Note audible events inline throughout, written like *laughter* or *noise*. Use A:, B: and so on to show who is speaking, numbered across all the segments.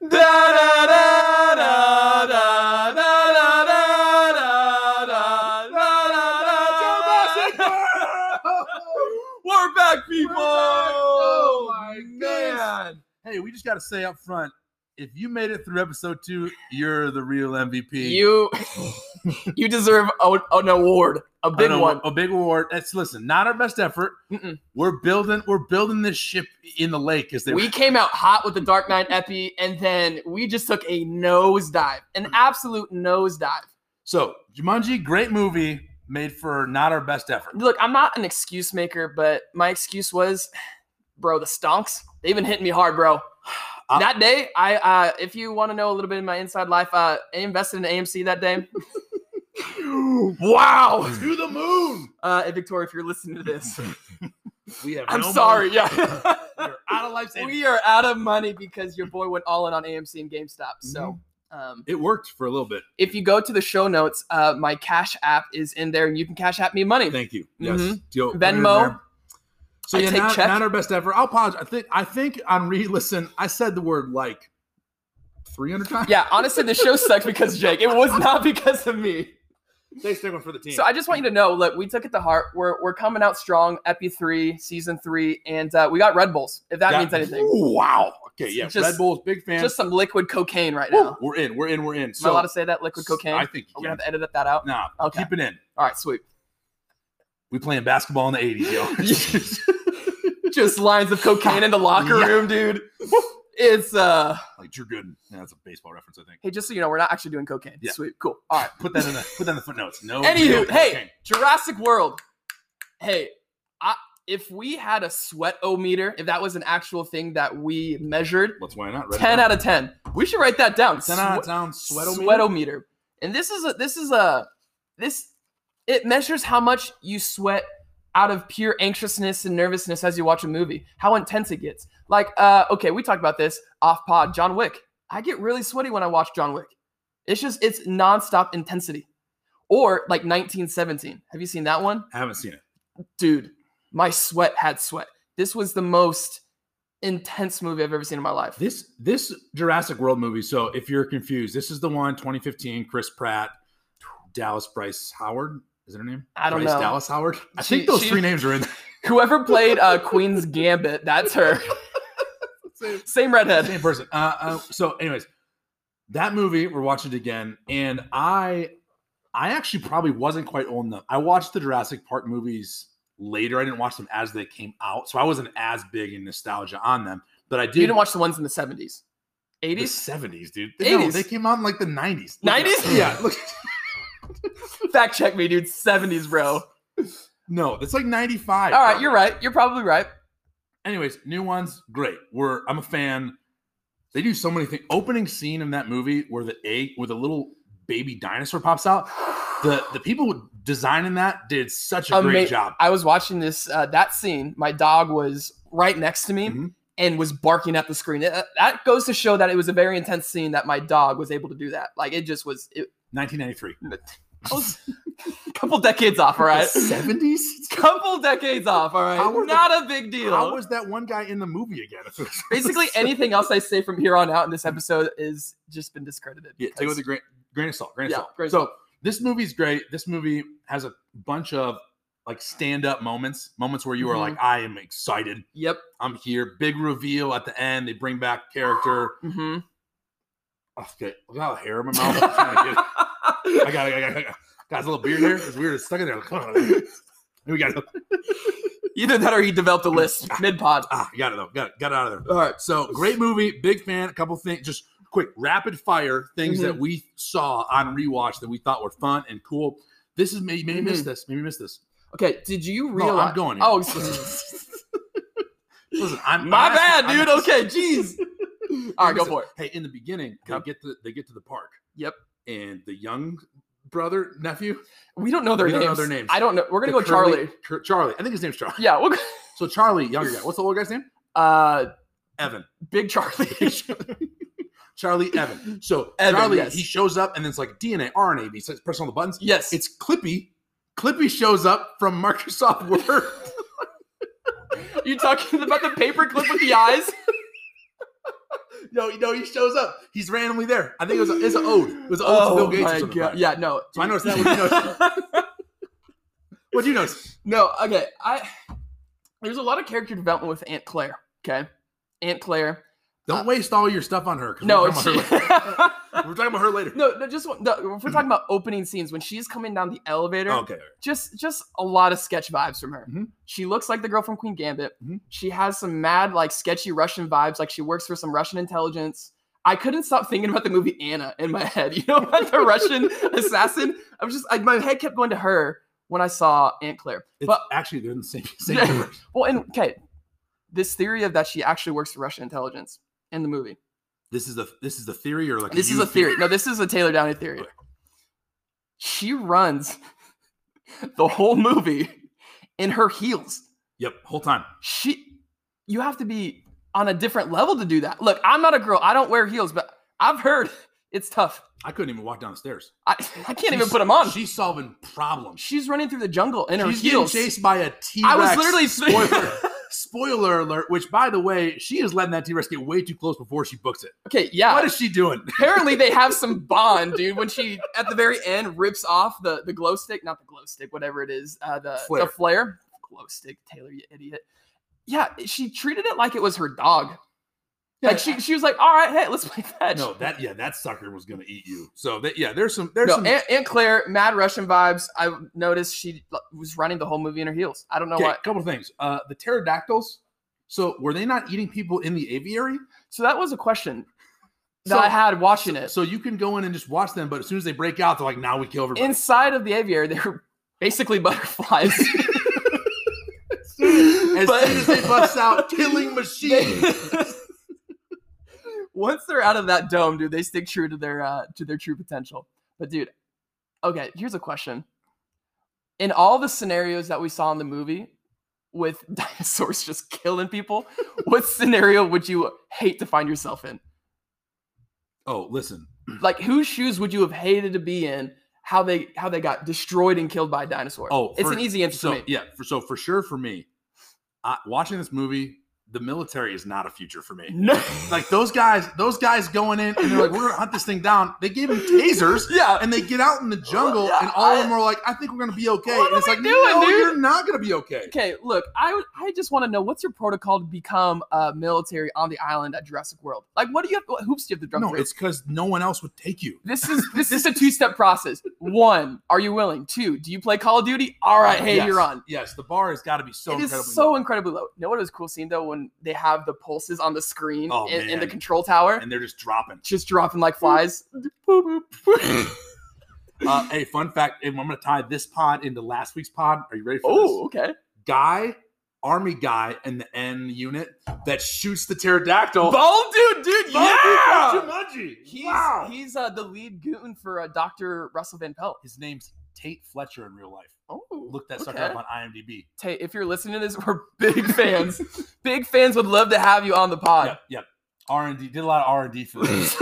A: We're da da! We're back.
B: Oh my
A: man.
B: Hey, we just got to say up front if you made it through episode two, you're the real MVP.
A: You you deserve a, an award, a big
B: know,
A: one.
B: A big award. That's listen, not our best effort.
A: Mm-mm.
B: We're building we're building this ship in the lake as they
A: We came out hot with the Dark Knight Epi, and then we just took a nosedive, an absolute nosedive.
B: So Jumanji, great movie, made for not our best effort.
A: Look, I'm not an excuse maker, but my excuse was, bro, the stonks. They've been hitting me hard, bro.
B: I-
A: that day, I uh, if you want to know a little bit of my inside life, uh, I invested in AMC that day. *laughs* wow.
B: To the moon.
A: Uh, and Victoria, if you're listening to this, *laughs*
B: We have
A: I'm
B: no
A: sorry.
B: money.
A: Yeah.
B: We're out of life savings. *laughs*
A: we are out of money because your boy went all in on AMC and GameStop. So,
B: Mm-hmm.
A: um,
B: It worked for a little bit.
A: if you go to the show notes, uh, my Cash App is in there, and you can Cash App me money.
B: Thank you. Yes.
A: Mhm.
B: Go- put it in
A: Venmo.
B: So
A: I
B: yeah,
A: take
B: not,
A: check.
B: not our best effort. I'll apologize. I think I think on re-listen, I said the word like 300 times.
A: Yeah, honestly, the show sucks because Jake. It was not because of me.
B: They stick one for the team.
A: So I just want you to know, look, we took it to heart. We're we're coming out strong. Epi three, season three, and uh, we got Red Bulls. If that, means anything,
B: Ooh, wow. Okay, yeah.
A: Just-
B: Red Bulls, big fan.
A: just some liquid cocaine right now.
B: we're in. We're in. We're in.
A: Am I allowed to say that liquid cocaine?
B: I think
A: We're gonna have to edit that out.
B: Nah,
A: Okay.
B: keep it in.
A: All right, sweet.
B: We playing basketball in the 80s, yo. *laughs*
A: Just lines of cocaine in the locker
B: Yeah.
A: room, dude. It's uh.
B: like Drew Gooden. Yeah, that's a baseball reference, I think.
A: Hey, just so you know, we're not actually doing cocaine.
B: Yeah.
A: Sweet, cool. All right.
B: Put that in the put that in the footnotes. No.
A: Anywho, hey,
B: cocaine.
A: Jurassic World. Hey, I, if we had a sweat-o-meter, if that was an actual thing that we measured,
B: Let's why not? Write
A: 10 out of 10. We should write that down.
B: 10 out of
A: Swe-
B: 10 sweatometer.
A: Sweatometer. And this is a this is a this it measures how much you sweat out of pure anxiousness and nervousness as you watch a movie. How intense it gets. Like uh okay, we talked about this off pod John Wick. I get really sweaty when I watch John Wick. It's just it's nonstop intensity. Or like 1917. Have you seen that one?
B: I haven't seen it.
A: Dude, my sweat had sweat. This was the most intense movie I've ever seen in my life.
B: This this Jurassic World movie. So if you're confused, this is the one 2015. Chris Pratt, Dallas Bryce Howard. Is it her name?
A: I don't
B: Bryce
A: know.
B: Dallas Howard. I
A: She-
B: think those
A: she-
B: three names are in. there. *laughs*
A: Whoever played uh, *laughs* Queen's Gambit, that's her. *laughs* Same redhead.
B: Same person. Uh, uh, so, anyways, that movie we're watching it again, and I, I actually probably wasn't quite old enough. I watched the Jurassic Park movies later. I didn't watch them as they came out, so I wasn't as big in nostalgia on them. But I did.
A: You didn't watch the ones in the 70s.
B: the
A: 80s?
B: seventies, dude. They, no,
A: 80s.
B: they came out in like the nineties. Look it up.
A: 90s?
B: Yeah. Look. *laughs*
A: Fact check me, dude. 70s, bro.
B: no, it's like ninety five.
A: All right, you're right. You're probably right.
B: Anyways, new ones, great. We're I'm a fan. They do so many things. Opening scene in that movie where the egg, where the little baby dinosaur pops out. The the people designing that did such a
A: Ama-
B: great job.
A: I was watching this, uh, that scene. My dog was right next to me
B: Mhm.
A: and was barking at the screen. That, that goes to show that it was a very intense scene that my dog was able to do that. Like, it just was, it,
B: 1993.
A: I was a *laughs* couple decades off, all right?
B: 70s?
A: couple decades off, all
B: How
A: right?
B: the-
A: Not a big deal.
B: How was that one guy in the movie again? *laughs*
A: Basically, anything else I say from here on out in this episode is just been discredited.
B: Yeah, take it with a grain, grain of salt. Grain of
A: Yeah,
B: salt.
A: grain
B: so
A: salt.
B: this movie's great. This movie has a bunch of like stand-up moments, moments where you are
A: Mhm.
B: like, I am excited.
A: Yep.
B: I'm here. Big reveal at the end. They bring back character.
A: hmm
B: Oh, okay. I got hair in my mouth. *laughs* To get it. I got, I got, I got, got a little beard here. It's weird. It's stuck in there. we got it.
A: Either that or he developed a list mid pod.
B: Ah, got it though. Got it. Got it out of there.
A: All right.
B: So great movie. Big fan. A couple things. Just quick, rapid fire things
A: Mhm.
B: that we saw on rewatch that we thought were fun and cool. This is maybe maybe miss
A: Mhm.
B: this. Maybe miss this.
A: Okay. Did you
B: No,
A: realize?
B: I'm going. in.
A: Oh, *laughs*
B: Listen, I'm
A: my bad, dude.
B: I'm-
A: Okay, jeez. *laughs* All right, go for it.
B: Hey, in the beginning, they get to they get to the park.
A: Yep.
B: And the young brother nephew.
A: We don't know their
B: We don't
A: names.
B: know their names.
A: I don't know. We're gonna
B: the
A: go Charlie.
B: curly- Charlie. I think his name's Charlie.
A: Yeah. We'll go, *laughs*
B: So Charlie, younger guy. What's the older guy's name? *laughs*
A: uh,
B: Evan.
A: Big Charlie. *laughs*
B: Charlie Evan. So
A: Evan,
B: Charlie,
A: yes.
B: he shows up and then it's like DNA, RNA. He says press on the buttons.
A: yes.
B: It's Clippy. Clippy shows up from Microsoft Word.
A: you talking about the paperclip with the eyes?
B: No, no, he shows up. He's randomly there. I think it was a, it's an ode. It was an ode to Bill oh Gates. or something.
A: Oh Yeah, no.
B: So I noticed that. What you notice? *laughs* What you notice?
A: no, okay. I there's a lot of character development with Aunt Claire. Okay, Aunt Claire.
B: Don't waste all your stuff on her.
A: No,
B: we're talking,
A: she-
B: about her later. *laughs* we're talking about her later.
A: no, no. Just if we're talking about opening scenes when she's coming down the elevator.
B: Okay.
A: just just a lot of sketch vibes from her.
B: Mhm.
A: She looks like the girl from Queen Gambit.
B: Mhm.
A: She has some mad like sketchy Russian vibes, like she works for some Russian intelligence. I couldn't stop thinking about the movie Anna in my head. *laughs* You know, about the Russian *laughs* assassin. I was just I, my head kept going to her when I saw Aunt Claire.
B: It's
A: But
B: actually they're in the same same universe.
A: well, and okay, this theory of that she actually works for Russian intelligence in the movie.
B: This is the this is the theory or like
A: This is a theory. No, this is a Taylor Downey theory. She runs *laughs* the whole movie in her heels.
B: Yep. Whole time.
A: she you have to be on a different level to do that. Look, I'm not a girl. I don't wear heels, but I've heard it's tough.
B: I couldn't even walk down the stairs.
A: I, I can't even put them on.
B: She's solving problems.
A: She's running through the jungle in her heels.
B: She's getting chased by a T-Rex.
A: I was literally
B: spoiler. *laughs* spoiler alert. Which, by the way, she is letting that T Rex get way too close before she books it.
A: okay, yeah.
B: What is she doing? *laughs*
A: Apparently they have some bond, dude. When she at the very end rips off the the glow stick, not the glow stick, whatever it is, uh, the
B: Flare.
A: the flare, glow stick. Taylor, you idiot. Yeah, she treated it like it was her dog. Like she she was like, all right, hey, let's play fetch.
B: No, that yeah, that sucker was gonna eat you. So that, yeah, there's some there's
A: No,
B: some.
A: Aunt, Aunt Claire, mad Russian vibes. I noticed she was running the whole movie in her heels. I don't know
B: okay,
A: what.
B: couple of things. Uh, the pterodactyls. So were they not eating people in the aviary?
A: So that was a question that
B: So-
A: I had watching it.
B: So you can go in and just watch them, but as soon as they break out, they're like, now we kill everybody.
A: Inside of the aviary, they were basically *laughs* butterflies. *laughs* *laughs*
B: as
A: But-
B: soon as they bust out, killing machine.
A: Once they're out of that dome, dude, they stick true to their uh, to their true potential. But dude, okay, here's a question. In all the scenarios that we saw in the movie with *laughs* dinosaurs just killing people, what *laughs* scenario would you hate to find yourself in?
B: Oh, listen. *clears throat*
A: like whose shoes would you have hated to be in how they how they got destroyed and killed by a dinosaur
B: Oh,
A: it's an easy answer
B: So
A: for me
B: yeah, for so for sure for me, uh, watching this movie, the military is not a future for me. *laughs*
A: no
B: Like those guys, those guys going in and they're like, we're gonna hunt this thing down. They gave him tasers. *laughs*
A: yeah
B: And they get out in the jungle,
A: Yeah,
B: and all of them are like, "I think we're gonna be okay."
A: What
B: and it's like,
A: doing,
B: "No,
A: dude?"
B: you're not gonna be okay."
A: okay look i i just want to know what's your protocol to become uh, military on the island at jurassic world like what do you have what hoops do you have to jump
B: No,
A: through
B: it's because no one else would take you.
A: this is *laughs* this is a two-step process one are you willing two do you play call of duty all right hey
B: Yes,
A: you're on
B: Yes, the bar has got to be so
A: it is
B: incredibly
A: so
B: low.
A: incredibly low. You know what was cool scene though when they have the pulses on the screen
B: Oh,
A: in, in the control tower,
B: and they're just dropping.
A: just dropping like flies. Boop, *laughs* boop.
B: Uh, hey, fun fact: I'm gonna tie this pod into last week's pod. Are you ready for
A: oh,
B: this?
A: okay.
B: Guy, army guy in the N unit that shoots the pterodactyl.
A: Bald dude, dude,
B: Bobby
A: yeah.
B: Jumanji.
A: He's
B: wow.
A: he's uh, the lead goon for uh, Doctor Russell Van Pelt.
B: His name's Tait Fletcher in real life.
A: Oh,
B: Look that sucker
A: okay.
B: up on IMDb.
A: Tait, if you're listening to this, *laughs* we're big fans. *laughs* big fans would love to have you on the pod.
B: Yep, yep. R and D did a lot of R and D for this.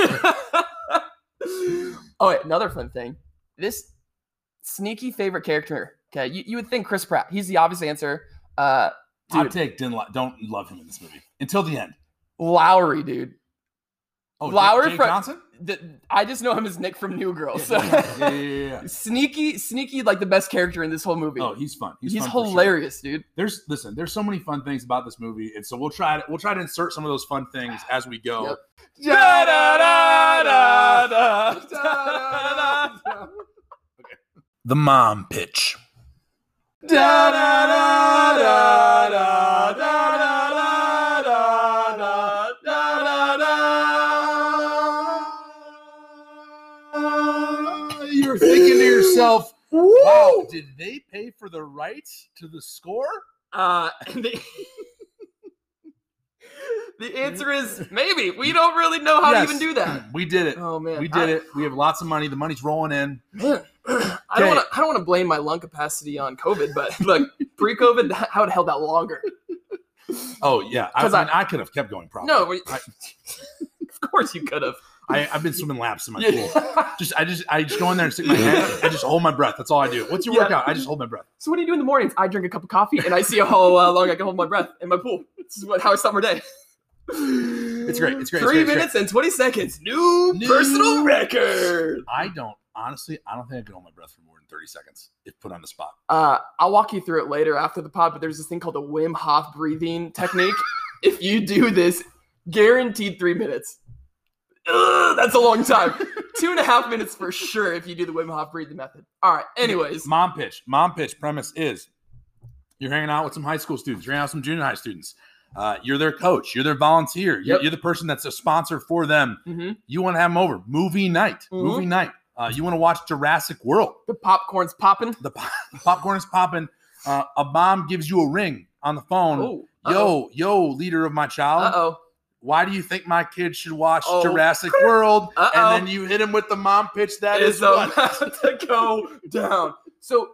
A: oh wait, another fun thing. This sneaky favorite character. Okay, you, you would think Chris Pratt. He's the obvious answer. Uh,
B: Hot take: didn't li- don't love him in this movie until the end.
A: Lowry, dude.
B: Oh,
A: Lowry
B: Jake
A: from-
B: Johnson.
A: The- I just know him as Nick from New Girl.
B: Yeah,
A: So
B: yeah, yeah, yeah, *laughs*
A: sneaky, sneaky, like the best character in this whole movie.
B: Oh, he's fun. He's,
A: He's,
B: fun for sure.
A: hilarious, dude.
B: There's listen. There's so many fun things about this movie, and so we'll try to we'll try to insert some of those fun things as we go. The mom pitch. Thinking to "Wow, did they pay for the rights to the score?"
A: Uh, *laughs* the, the answer is *laughs* maybe. We don't really know how
B: Yes.
A: to even do that.
B: We did it.
A: Oh man,
B: We did
A: I,
B: it. We have lots of money. The money's rolling in.
A: Man, *clears throat* I don't want to. I don't want to blame my lung capacity on COVID, but look, *laughs* pre-COVID, I would have held that longer.
B: Oh yeah, I,
A: 'Cause
B: I, mean,
A: I-
B: I could have kept going. Probably.
A: No, we,
B: I-
A: of course you could have.
B: I, I've been swimming laps in my pool. Just I just I just go in there and stick my head. I just hold my breath. That's all I do. What's your
A: Yeah.
B: workout? I just hold my breath.
A: So what do you do in the mornings? I drink a cup of coffee and I see how uh, long I can hold my breath in my pool. This is what, how I start my day. It's
B: great, it's great, it's
A: Three
B: great, it's
A: minutes and 20 seconds. New,
B: New-
A: personal record.
B: I don't honestly. I don't think I can hold my breath for more than thirty seconds if put on the spot.
A: Uh, I'll walk you through it later after the pod, but there's this thing called the Wim Hof breathing technique. *laughs* if you do this, guaranteed three minutes. Ugh, that's a long time. *laughs* Two and a half minutes for sure if you do the Wim Hof breathing method. All right. Anyways,
B: Mom pitch. Mom pitch premise is you're hanging out with some high school students, you're hanging out with some junior high students. Uh, you're their coach, you're their volunteer, you're,
A: Yep.
B: you're the person that's a sponsor for them.
A: mhm.
B: You want to have them over. Movie night.
A: Mhm.
B: Movie night. Uh, you want to watch Jurassic World.
A: the popcorn's popping.
B: The pop- *laughs* popcorn is popping. Uh, a mom gives you a ring on the phone.
A: Oh,
B: Yo, yo, leader of my child.
A: Uh oh.
B: Why do you think my kids should watch
A: Oh.
B: Jurassic World? *laughs*
A: Uh-oh.
B: And then you hit him with the mom pitch. That is, what?
A: about to go *laughs* down. So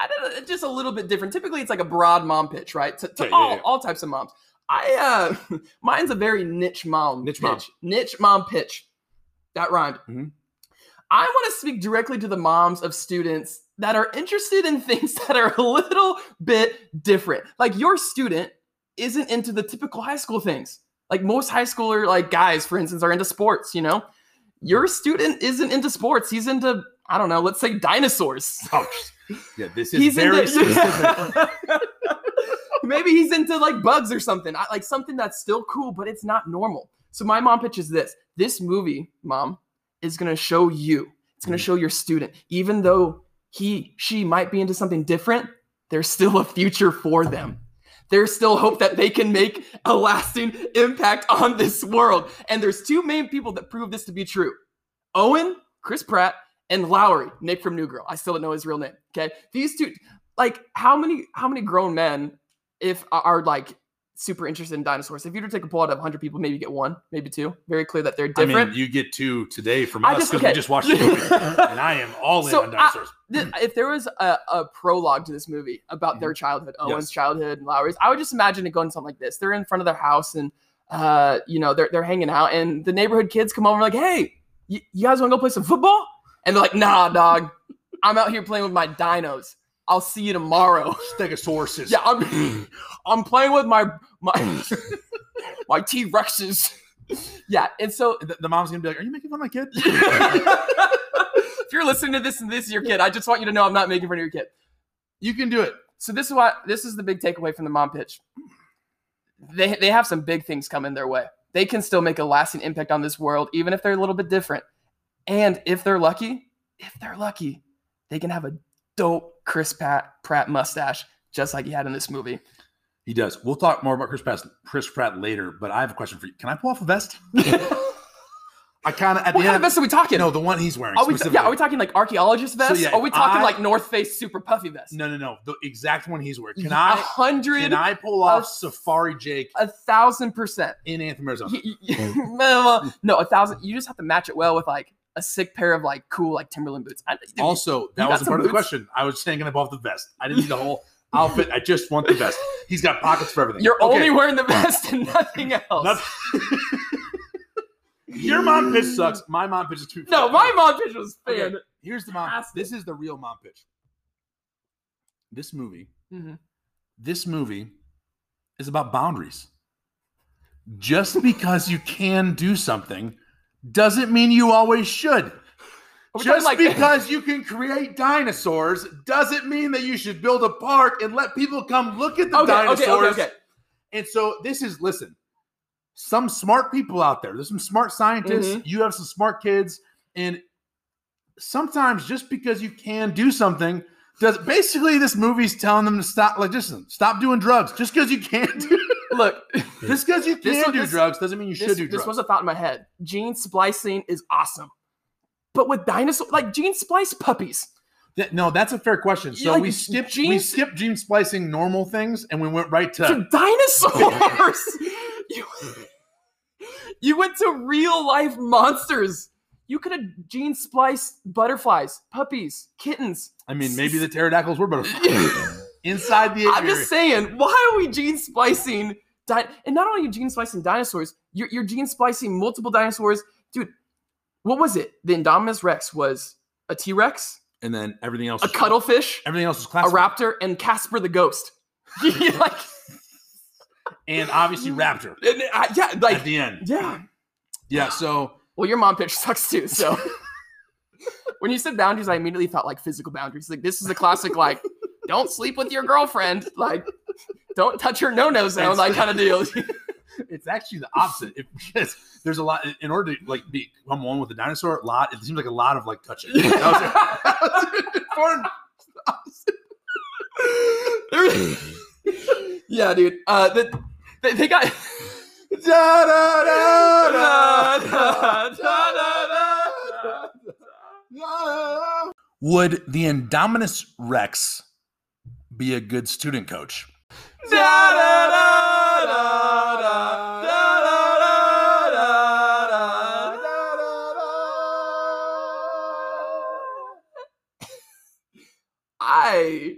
A: I don't know, just a little bit different. Typically, it's like a broad mom pitch, right? To, to
B: Yeah, yeah,
A: all,
B: yeah.
A: all types of moms. I uh *laughs* mine's a very niche mom
B: Niche
A: pitch.
B: mom.
A: Niche mom pitch. That rhymed.
B: Mhm.
A: I want to speak directly to the moms of students that are interested in things that are a little bit different. Like your student isn't into the typical high school things. Like most high schooler like guys, for instance, are into sports, you know? Your student isn't into sports. He's into, I don't know, let's say dinosaurs. *laughs*
B: Oh, yeah, this is
A: He's
B: very *laughs*
A: into
B: specific.
A: Maybe he's into like bugs or something. I, like something that's still cool, but it's not normal. So my mom pitches this. This movie, mom, is gonna show you. It's gonna
B: Mhm.
A: show your student, even though he, she might be into something different, there's still a future for them. There's still hope that they can make a lasting impact on this world. And there's two main people that prove this to be true. Owen, Chris Pratt, and Lowry, Nick from New Girl. I still don't know his real name. Okay. These two, like, how many, how many grown men, if are like super interested in dinosaurs, if you were to take a poll out of 100 people, maybe get one, maybe two. Very clear that they're
B: I
A: different.
B: mean, you get two today from
A: I
B: us because
A: okay.
B: we just watched the movie, *laughs* and I am all in on dinosaurs.
A: Th- if there was a, a prologue to this movie about their childhood, Owen's
B: Mm-hmm. Yes.
A: childhood and Lowry's, I would just imagine it going something like this. They're in front of their house and uh, you know, they're they're hanging out and the neighborhood kids come over like, hey, y- you guys want to go play some football? And they're like, nah, dog. I'm out here playing with my dinos. I'll see you tomorrow. *laughs*
B: Stegosauruses.
A: yeah, I'm *clears throat* I'm playing with my my *laughs* my T Rexes. Yeah, and so
B: The, the mom's gonna be like, "Are you making fun of my kid?" *laughs*
A: if you're listening to this and this is your kid, I just want you to know I'm not making fun of your kid.
B: you can do it.
A: So this is what this is the big takeaway from the mom pitch. They they have some big things coming their way. They can still make a lasting impact on this world, even if they're a little bit different. And if they're lucky, if they're lucky, they can have a dope Chris Pratt, Pratt mustache, just like he had in this movie.
B: He does. We'll talk more about Chris Pratt, Chris Pratt later, but I have a question for you. Can I pull off a vest? *laughs* I kind of at
A: what
B: the
A: kind of
B: end.
A: vest are we talking?
B: no, the one he's wearing.
A: are we, yeah, are we talking like archaeologist vest?
B: yeah,
A: are we talking
B: I-
A: like North Face super puffy vest?
B: no, no, no. The exact one he's wearing. Can
A: A
B: I?
A: hundred,
B: Can I pull off
A: a-
B: Safari Jake
A: a thousand percent.
B: in Anthem, Arizona?
A: Y- *laughs* y- well, no, a thousand. You just have to match it well with like a sick pair of like cool like Timberland boots. I, dude,
B: Also, that wasn't part of the question. I was I off the vest? I didn't need the whole *laughs* outfit. I just want the vest. He's got pockets for everything.
A: you're
B: Okay.
A: only wearing the vest and nothing else. *laughs*
B: Your mom pitch sucks. My mom pitch is too.
A: no, my mom pitch was
B: Okay. Here's the mom. This is the real mom pitch. This movie,
A: Mhm.
B: this movie is about boundaries. Just because you can do something doesn't mean you always should. Just
A: like
B: because you can create dinosaurs doesn't mean that you should build a park and let people come look at the
A: okay, okay,
B: dinosaurs.
A: okay, okay.
B: And so this is listen, some smart people out there. There's some smart scientists.
A: Mm-hmm.
B: You have some smart kids, and sometimes just because you can do something does basically this movie's telling them to stop. Like, just stop doing drugs. Just because you can't do, *laughs*
A: Look, *laughs*
B: just because you can
A: was-
B: do
A: this-
B: drugs doesn't mean you should
A: this,
B: do
A: this
B: drugs.
A: was a thought in my head. Gene splicing is awesome, but with dinosaur like gene splice puppies.
B: Th- no, that's a fair question. So
A: Like,
B: we skipped we skipped gene splicing normal things, and we went right to
A: to dinosaurs. *laughs* you, you went to real life monsters. You could have gene spliced butterflies, puppies, kittens.
B: I mean, maybe the pterodactyls were butterflies *laughs* inside the.
A: I'm just saying, why are we gene splicing? Di- and not only are you gene splicing dinosaurs, you're, you're gene splicing multiple dinosaurs. Dude, what was it? The Indominus Rex was a T Rex,
B: and then everything else,
A: a cuttlefish,
B: everything else is
A: a raptor, and Casper the Ghost. *laughs* like, *laughs*
B: and obviously Raptor
A: And, uh, yeah, like
B: at the end.
A: yeah.
B: Yeah, so
A: Well, your mom pitch sucks too. So *laughs* when you said boundaries, I immediately thought like physical boundaries. Like this is a classic, like don't sleep with your girlfriend, like don't touch her no no zone, like kind of deal. *laughs*
B: it's actually the opposite. If, because there's a lot in order to like become one with the dinosaur. A lot. It seems like a lot of like touching. That was, that was important. *laughs*
A: yeah, dude. Uh, the, they, they got.
B: Would the Indominus Rex be a good student coach?
A: I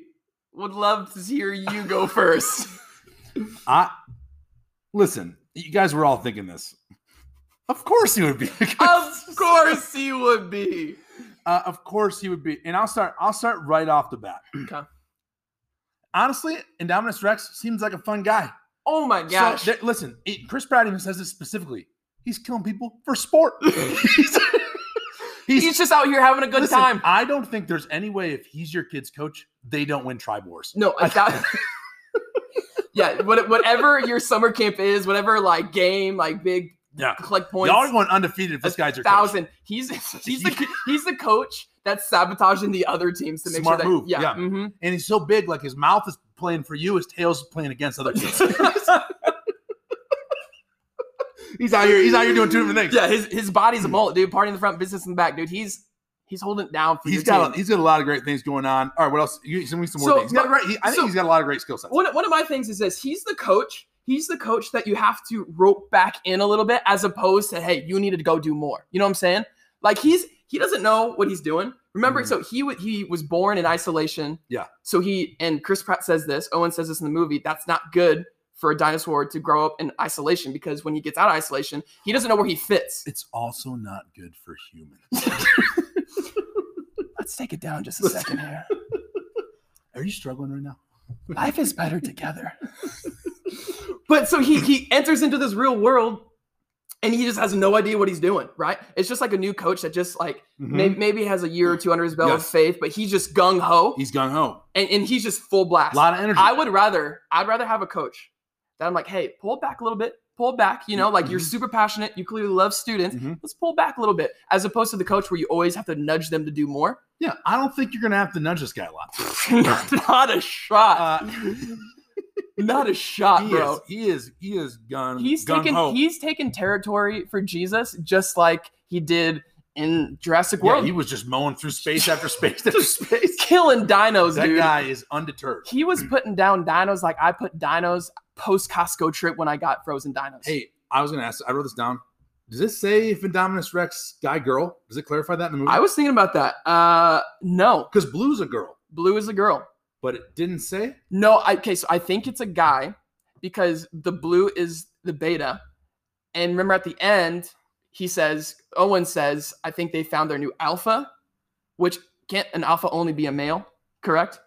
A: would love to hear you go first.
B: I listen. You guys were all thinking this. Of course he would be. *laughs*
A: of course he would be.
B: Uh, of course he would be. And I'll start. I'll start right off the bat. *clears throat*
A: Okay.
B: Honestly, Indominus Rex seems like a fun guy.
A: Oh my gosh.
B: So, listen, it, Chris Pratt even says this specifically. He's killing people for sport. *laughs* he's,
A: He's just out here having a good
B: listen,
A: time.
B: I don't think there's any way if he's your kid's coach, they don't win tribe wars.
A: No, thou- *laughs* yeah, what, whatever your summer camp is, whatever like game, like big
B: Yeah.
A: collect points.
B: Y'all are going undefeated if this guy's your coach.
A: thousand. He's *laughs* he's the he's the coach that's sabotaging the other teams to make
B: Smart
A: sure that
B: move,
A: yeah.
B: yeah.
A: mhm.
B: And he's so big, like his mouth is playing for you, his tail's playing against other kids. *laughs* he's out here. He's out here doing two different things.
A: yeah, his his body's a mullet, dude. Party in the front, business in the back, dude. He's he's holding it down for
B: He's got
A: team.
B: a, he's got a lot of great things going on. All right, what else? You send me some more
A: So,
B: things. He's got a he, I think
A: so-
B: he's got a lot of great skill sets.
A: one, one of my things is this he's the coach he's the coach that you have to rope back in a little bit as opposed to hey you needed to go do more you know what i'm saying like he's he doesn't know what he's doing remember
B: Mhm.
A: so he w- he was born in isolation
B: Yeah.
A: so he and chris pratt says this owen says this in the movie that's not good for a dinosaur to grow up in isolation because when he gets out of isolation he doesn't know where he fits
B: It's also not good for humans. *laughs*
A: let's take it down just a second here *laughs*
B: Are you struggling right now?
A: life is better together. *laughs* but so he he enters into this real world and he just has no idea what he's doing, right? It's just like a new coach that just like maybe maybe has a year or two under his belt of
B: Mm-hmm.
A: Faith, but he's just gung ho
B: He's gung ho.
A: and, and he's just full blast.
B: A lot of energy.
A: I would rather I'd rather have a coach that I'm like, hey, pull back a little bit, pull back. You know, like you're
B: Mhm.
A: super passionate, you clearly love students.
B: Mhm.
A: Let's pull back a little bit, as opposed to the coach where you always have to nudge them to do more.
B: yeah, I don't think you're gonna have to nudge this guy a lot. *laughs*
A: Not a shot.
B: Uh, *laughs*
A: Not a shot,
B: he
A: bro.
B: is. He is. He is gun.
A: he's taken
B: ho.
A: he's taken territory for Jesus just like he did in Jurassic
B: Yeah,
A: World.
B: he was just mowing through *laughs* space after space after space.
A: killing dinos,
B: That
A: dude.
B: guy is undeterred.
A: He was *clears throat* putting down dinos like I put dinos post Costco trip when I got frozen dinos.
B: Hey, I was gonna ask. I wrote this down. Does this say if Indominus Rex guy girl? Does it clarify that in the movie?
A: I was thinking about that. Uh, no,
B: because Blue's a girl,
A: Blue is a girl.
B: but it didn't say.
A: No, I, okay, so I think it's a guy because the blue is the beta, and remember at the end he says Owen says I think they found their new alpha, which can't an alpha only be a male, correct?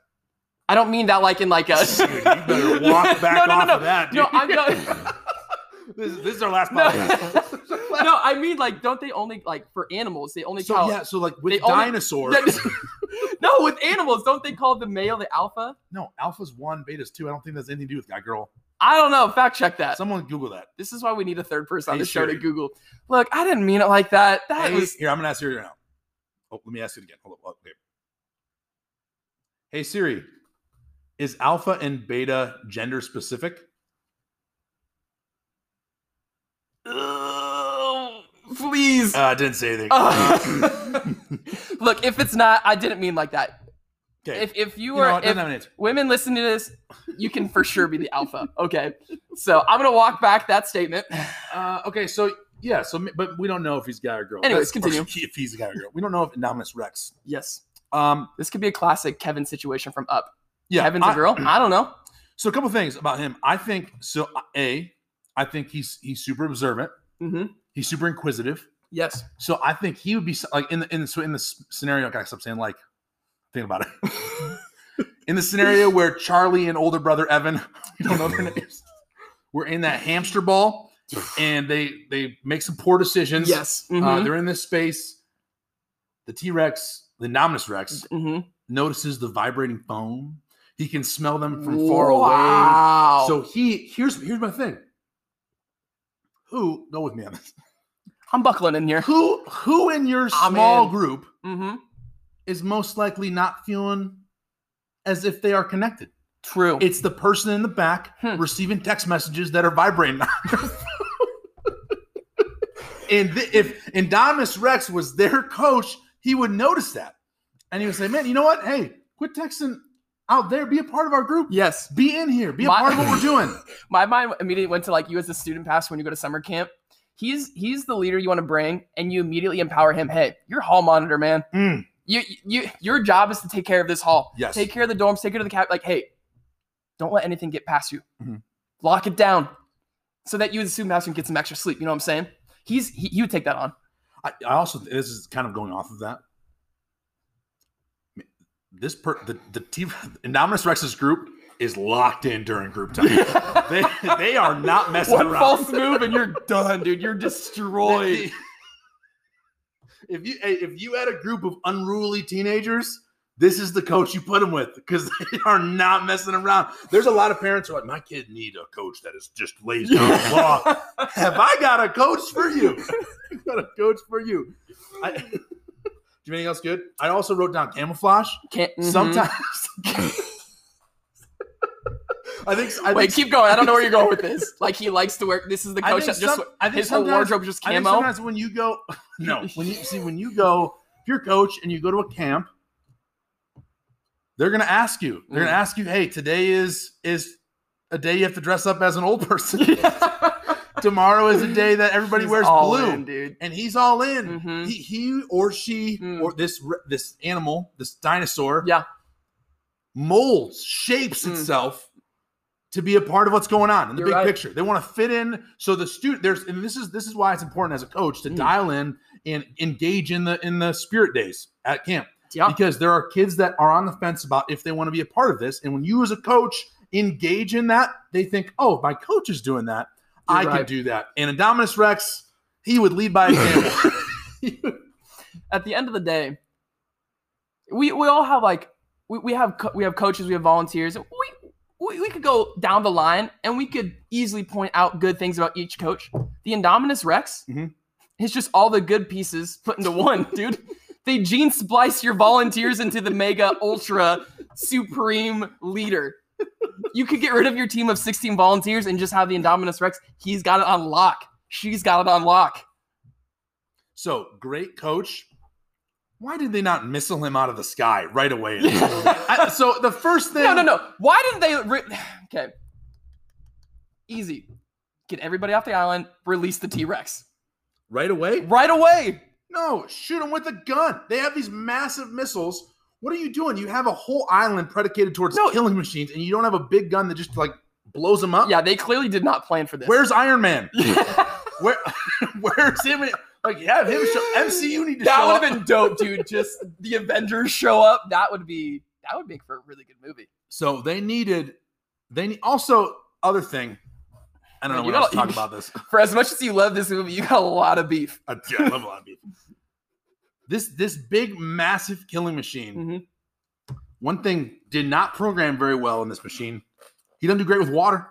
A: I don't mean that like in like a.
B: Dude, you better *laughs* walk back
A: no, no,
B: off
A: no,
B: of that.
A: No,
B: dude.
A: I'm going. *laughs* *laughs*
B: this, is, this is our last
A: No.
B: podcast.
A: no, I mean like, don't they only like for animals? They only
B: so
A: call
B: yeah, so like with
A: They only-
B: dinosaurs,
A: no with animals. Don't they call the male the alpha?
B: no, alpha's one, beta's two. I don't think that's anything to do with guy girl.
A: I don't know. Fact check that.
B: Someone Google that.
A: this is why we need a third person on the show to Google. Look, I didn't mean it like that. That
B: Hey,
A: was
B: here, I'm gonna ask you right now. Oh, let me ask it again. Hold up. Okay. Hey Siri, is alpha and beta gender specific?
A: Ugh, please.
B: Uh, I didn't say anything.
A: Uh, *laughs* Look, if it's not, I didn't mean like that.
B: okay.
A: If if you
B: you
A: were
B: know
A: if women listen to this, you can for sure be the alpha. Okay. So I'm gonna walk back that statement.
B: Uh, okay, so yeah, so but we don't know if he's guy or girl.
A: Anyways,
B: That's-
A: continue.
B: If he's a guy or girl, we don't know if Indominus Rex.
A: Yes.
B: Um,
A: This could be a classic Kevin situation from Up.
B: Yeah,
A: Kevin's
B: I-
A: a girl. I don't know. *clears throat*
B: So a couple things about him. I think so. A, I think he's he's super observant.
A: hmm
B: He's super inquisitive.
A: Yes.
B: So I think he would be like in the in the, so in this scenario. I gotta stop saying like. Think about it. *laughs* in the scenario where Charlie and older brother Evan, we *laughs* don't know their *laughs* names. were in that hamster ball, and they they make some poor decisions.
A: Yes.
B: uh,
A: mhm,
B: they're in this space. The T Rex, the Indominus Rex,
A: mhm.
B: notices the vibrating foam. He can smell them from far away. So he here's here's my thing. Who go with me on this?
A: I'm buckling in here.
B: Who who in your small
A: in.
B: group
A: Mm-hmm.
B: is most likely not feeling as if they are connected?
A: True.
B: It's the person in the back
A: Hmm.
B: receiving text messages that are vibrating. *laughs* and th- if Indominus Rex was their coach, he would notice that. And he would say, Man, you know what? Hey, quit texting out there. Be a part of our group.
A: yes.
B: Be in here. Be a
A: My-
B: part of what we're doing. *laughs*
A: My mind immediately went to like you as a student pass when you go to summer camp. He's he's the leader you want to bring, and you immediately empower him. Hey, you're hall monitor, man.
B: Mm.
A: You you your job is to take care of this hall.
B: Yes.
A: Take care of the dorms. Take care of the cap. Like, hey, don't let anything get past you.
B: Mhm.
A: Lock it down, so that you as a student pass can get some extra sleep. You know what I'm saying? He's he, he would take that on.
B: I, I also this is kind of going off of that. This per the the T *laughs* Indominus Rex's group is locked in during group time. they they are not *laughs* messing
A: One
B: around.
A: false move and you're done, dude. You're destroyed. *laughs*
B: If you if you had a group of unruly teenagers, this is the coach you put them with because they are not messing around. There's a lot of parents who are like, my kid need a coach that is just lays down the law. Have I got a coach for you? Got a coach for you. I, do anything else good? I also wrote down camouflage.
A: Can't mhm.
B: Sometimes. *laughs* I think. I
A: Wait,
B: think,
A: keep going. I don't know where you're going with this. Like he likes to wear. This is the
B: I
A: coach
B: think
A: just
B: some- I think
A: his whole wardrobe just
B: I think
A: camo.
B: sometimes when you go, *laughs* no, when you see when you go, if you're a coach and you go to a camp, they're gonna ask you. They're gonna
A: Mm.
B: ask you, hey, today is is a day you have to dress up as an old person. *laughs* Tomorrow is a *laughs* day that everybody
A: He's
B: wears blue,
A: in, dude.
B: and he's all in.
A: Mhm.
B: He, he or she
A: Mm.
B: or this this animal, this dinosaur,
A: Yeah.
B: molds, shapes
A: Mm.
B: itself to be a part of what's going on in the
A: You're
B: big
A: right.
B: picture. They want to fit in. So the student there's and this is this is why it's important as a coach to
A: Mm.
B: dial in and engage in the in the spirit days at camp
A: Yeah.
B: because there are kids that are on the fence about if they want to be a part of this. And when you as a coach engage in that, they think, oh, my coach is doing that, I can
A: right.
B: do that. And Indominus Rex, he would lead by example. *laughs*
A: At the end of the day, we we all have like we, we have co- we have coaches, we have volunteers. We, we we could go down the line and we could easily point out good things about each coach. The Indominus Rex
B: Mhm.
A: is just all the good pieces put into one, *laughs* dude. They gene splice your volunteers into the mega ultra supreme leader. You could get rid of your team of 16 volunteers and just have the Indominus Rex. He's got it on lock. She's got it on lock.
B: so great coach. Why did they not missile him out of the sky right away? *laughs* I- so the first thing,
A: No, no, no. Why didn't they? Re- *sighs* okay. Easy. Get everybody off the island. Release the T Rex
B: right away.
A: right away.
B: No, shoot him with a gun. They have these massive missiles. What are you doing? You have a whole island predicated towards
A: No.
B: killing machines, and you don't have a big gun that just like blows them up.
A: Yeah, they clearly did not plan for this.
B: Where's Iron Man? *laughs* Where, *laughs* where's him? Like, yeah, have him show. MCU need to
A: that would have been dope, dude. Just the Avengers show up. That would be that would make for a really good movie.
B: So they needed. They need also other thing. I don't know
A: Man,
B: what else to
A: gotta-
B: talk about this. *laughs*
A: For as much as you love this movie, you got a lot of beef.
B: I, yeah, I love a lot of people. This this big massive killing machine.
A: Mhm.
B: One thing did not program very well in this machine. He doesn't do great with water.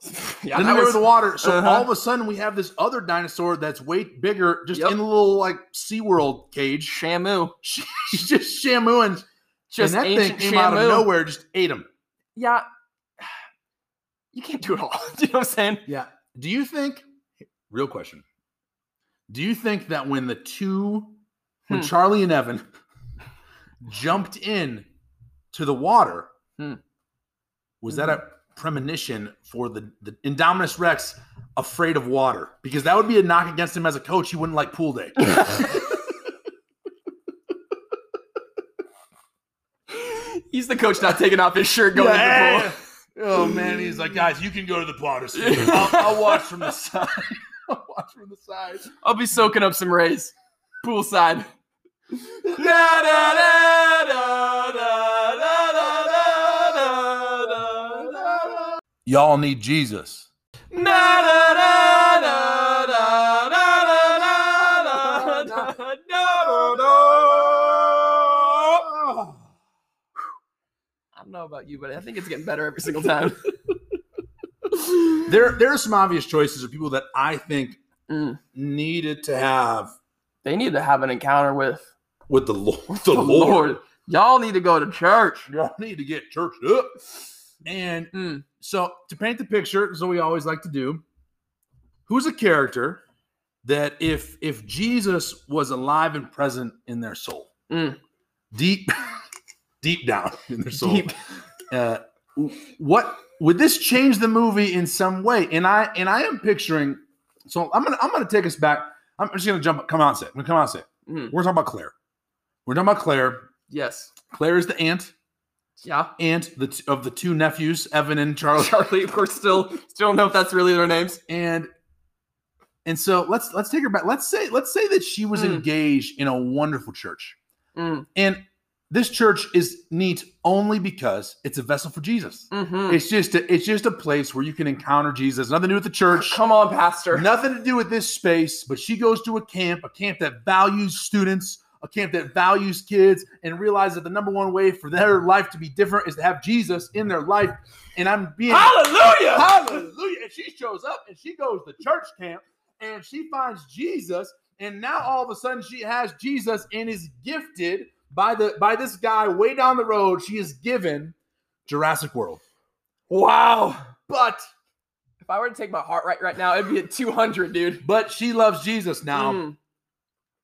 B: *laughs*
A: Yeah, that
B: do great with the water. So
A: uh-huh.
B: all of a sudden we have this other dinosaur that's way bigger, just
A: Yep.
B: in the little like SeaWorld cage.
A: Shamu. *laughs*
B: He's just shamuing.
A: Just
B: and that thing came
A: Shamu.
B: out of nowhere, just ate him.
A: Yeah. *sighs* You can't do it all. *laughs* do you know what I'm saying?
B: Yeah. Do you think? Real question. Do you think that when the two, when
A: Hmm.
B: Charlie and Evan *laughs* jumped in to the water,
A: Hmm.
B: was that a premonition for the the Indominus Rex afraid of water? Because that would be a knock against him as a coach. He wouldn't like pool day. *laughs*
A: He's the coach not taking off his shirt going
B: Yeah.
A: to the pool.
B: Oh man, he's like, guys, you can go to the water. I'll, I'll watch from the *laughs* side. I'll watch from the side.
A: I'll be soaking up some rays poolside.
B: da, da, da, da, da, Y'all need Jesus.
A: I don't know about you, but I think it's getting better every single time.
B: there, there are some obvious choices of people that I think
A: mm.
B: needed to have
A: they need to have an encounter with
B: with the Lord. *laughs* The,
A: the
B: Lord.
A: Lord. Y'all need to go to church.
B: Y'all need to get churched up. And
A: Mm.
B: so, to paint the picture, as we always like to do, who's a character that if if Jesus was alive and present in their soul,
A: Mm.
B: deep, *laughs* deep down in their soul, uh, what would this change the movie in some way? And I and I am picturing. So I'm gonna I'm gonna take us back. I'm just gonna jump come on, and say. it. Come out and say. it.
A: Mm.
B: We're talking about Claire. We're talking about Claire.
A: Yes.
B: Claire is the aunt
A: Yeah.
B: aunt the t- of the two nephews, Evan and Charlie. *laughs*
A: Charlie, of course, still still don't know if that's really their names.
B: And and so let's let's take her back. Let's say let's say that she was
A: Mm.
B: engaged in a wonderful church.
A: Mm.
B: And this church is neat only because it's a vessel for Jesus.
A: Mm-hmm.
B: It's just a, it's just a place where you can encounter Jesus. Nothing to do with the church.
A: Come on, Pastor.
B: Nothing to do with this space, but she goes to a camp, a camp that values students, a camp that values kids, and realizes that the number one way for their life to be different is to have Jesus in their life. And I'm being
A: Hallelujah!
B: hallelujah. And she shows up and she goes to church camp and she finds Jesus. And now all of a sudden she has Jesus and is gifted by the by this guy way down the road. She is given Jurassic World.
A: Wow.
B: But
A: If I were to take my heart right right now, it'd be at 200, dude.
B: but she loves Jesus now.
A: Mm.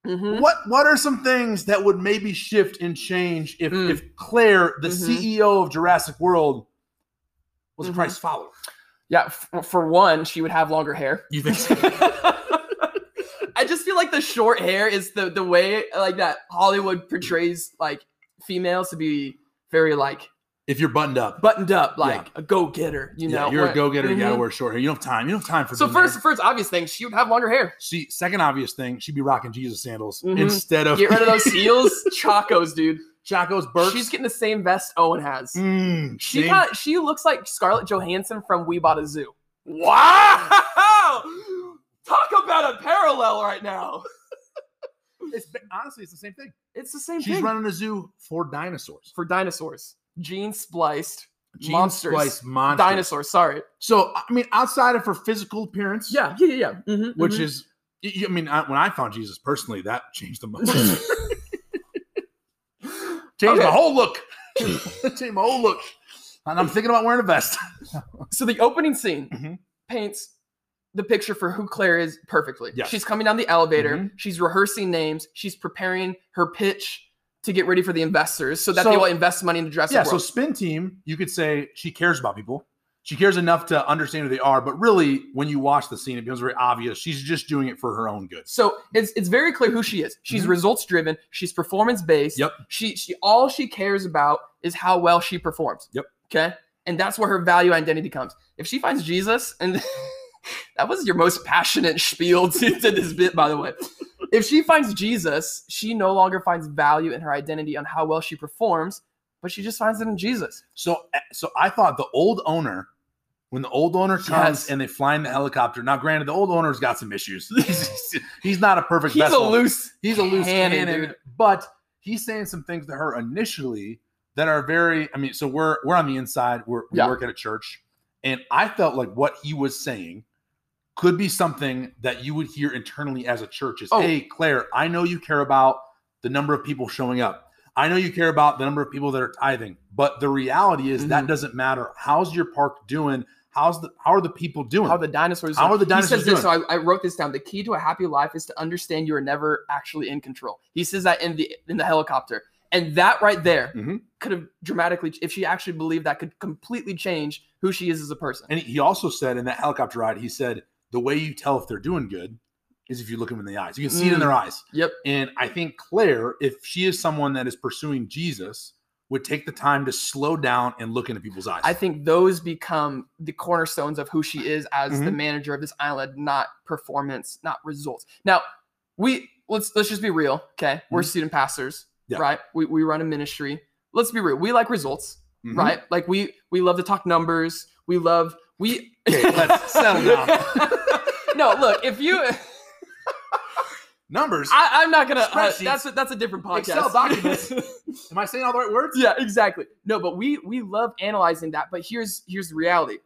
A: Mhm.
B: What what are some things that would maybe shift and change if
A: Mm.
B: if Claire, the
A: Mhm.
B: CEO of Jurassic World, was a
A: Mhm.
B: Christ follower?
A: Yeah, f- for one, she would have longer hair.
B: You think so? *laughs*
A: I just feel like the short hair is the the way like that Hollywood portrays like females to be very like
B: if you're buttoned up,
A: buttoned up, like a go getter. You
B: yeah,
A: know,
B: you're a go getter. You gotta
A: Mhm.
B: wear short hair. You don't have time. You don't have time for.
A: So
B: being there.
A: first, first obvious thing, she would have longer hair.
B: She second obvious thing, she'd be rocking Jesus sandals
A: Mhm.
B: instead of
A: Get rid of those *laughs* heels, chacos, dude.
B: Chaco's Birks.
A: She's getting the same vest Owen has.
B: Mm,
A: She kind she looks like Scarlett Johansson from We Bought a Zoo. Wow! *laughs* Talk about a parallel right now. *laughs*
B: it's, honestly, it's the same thing.
A: It's the same
B: She's
A: thing
B: running a zoo for dinosaurs.
A: for dinosaurs. Gene spliced
B: Gene
A: monsters.
B: spliced monsters.
A: Dinosaurs. Sorry.
B: So I mean, outside of her physical appearance,
A: Yeah. Yeah. Yeah. yeah. Mhm,
B: which
A: mhm.
B: is, I mean, I, when I found Jesus personally, that changed the most. *laughs* *laughs* changed
A: Okay.
B: my whole look. changed my whole look. And I'm thinking about wearing a vest.
A: so the opening scene
B: Mhm.
A: paints the picture for who Claire is perfectly.
B: Yes.
A: She's coming down the elevator.
B: Mhm.
A: She's rehearsing names. She's preparing her pitch to get ready for the investors so that
B: So-
A: they will invest money into Jurassic
B: yeah. So spin team, you could say she cares about people. She cares enough to understand who they are, but really, when you watch the scene, it becomes very obvious she's just doing it for her own good.
A: So it's it's very clear who she is. She's
B: Mhm.
A: results driven. She's performance based.
B: Yep.
A: She she all she cares about is how well she performs.
B: Yep.
A: Okay. And that's where her value identity comes. If she finds Jesus, and *laughs* *laughs* that was your most passionate spiel to, to this bit, by the way. If she finds Jesus, she no longer finds value in her identity on how well she performs, but she just finds it in Jesus.
B: So, eh, so I thought the old owner, when the old owner comes
A: Yes.
B: and they fly in the helicopter. Now, granted, the old owner's got some issues. *laughs* *laughs* he's, not a perfect.
A: He's
B: vessel.
A: a loose.
B: He's a loose
A: cannon,
B: cannon,
A: dude.
B: but he's saying some things to her initially that are very. I mean, so we're we're on the inside. We're, we
A: Yeah.
B: work at a church, and I felt like what he was saying could be something that you would hear internally as a church. Is
A: Oh.
B: hey, Claire, I know you care about the number of people showing up. I know you care about the number of people that are tithing, but the reality is that
A: Mhm.
B: doesn't matter. How's your park doing? How's the how are the people doing?
A: How are the dinosaurs?
B: How are the dinosaurs He
A: says this, so I, I wrote this down. The key to a happy life is to understand you are never actually in control. He says that in the in the helicopter, and that right there
B: Mhm.
A: could have dramatically, if she actually believed that, could completely change who she is as a person.
B: And he also said in that helicopter ride, he said the way you tell if they're doing good is if you look them in the eyes. You can see it in
A: Mm.
B: their eyes.
A: Yep.
B: And I think Claire, if she is someone that is pursuing Jesus, would take the time to slow down and look into people's eyes.
A: I think those become the cornerstones of who she is as the
B: Mhm.
A: manager of this island, not performance, not results. Now, we let's let's just be real, okay? We're
B: Mhm.
A: student pastors,
B: Yeah.
A: right? We we run a ministry. Let's be real. We like results,
B: Mhm.
A: right? Like we we love to talk numbers. We love we
B: Okay, let's settle down. *laughs*
A: no, look, if you
B: numbers.
A: I, I'm not gonna. Uh, that's a, that's a different podcast.
B: Excel documents. *laughs* Am I saying all the right words?
A: yeah, exactly. No, but we we love analyzing that. But here's here's the reality,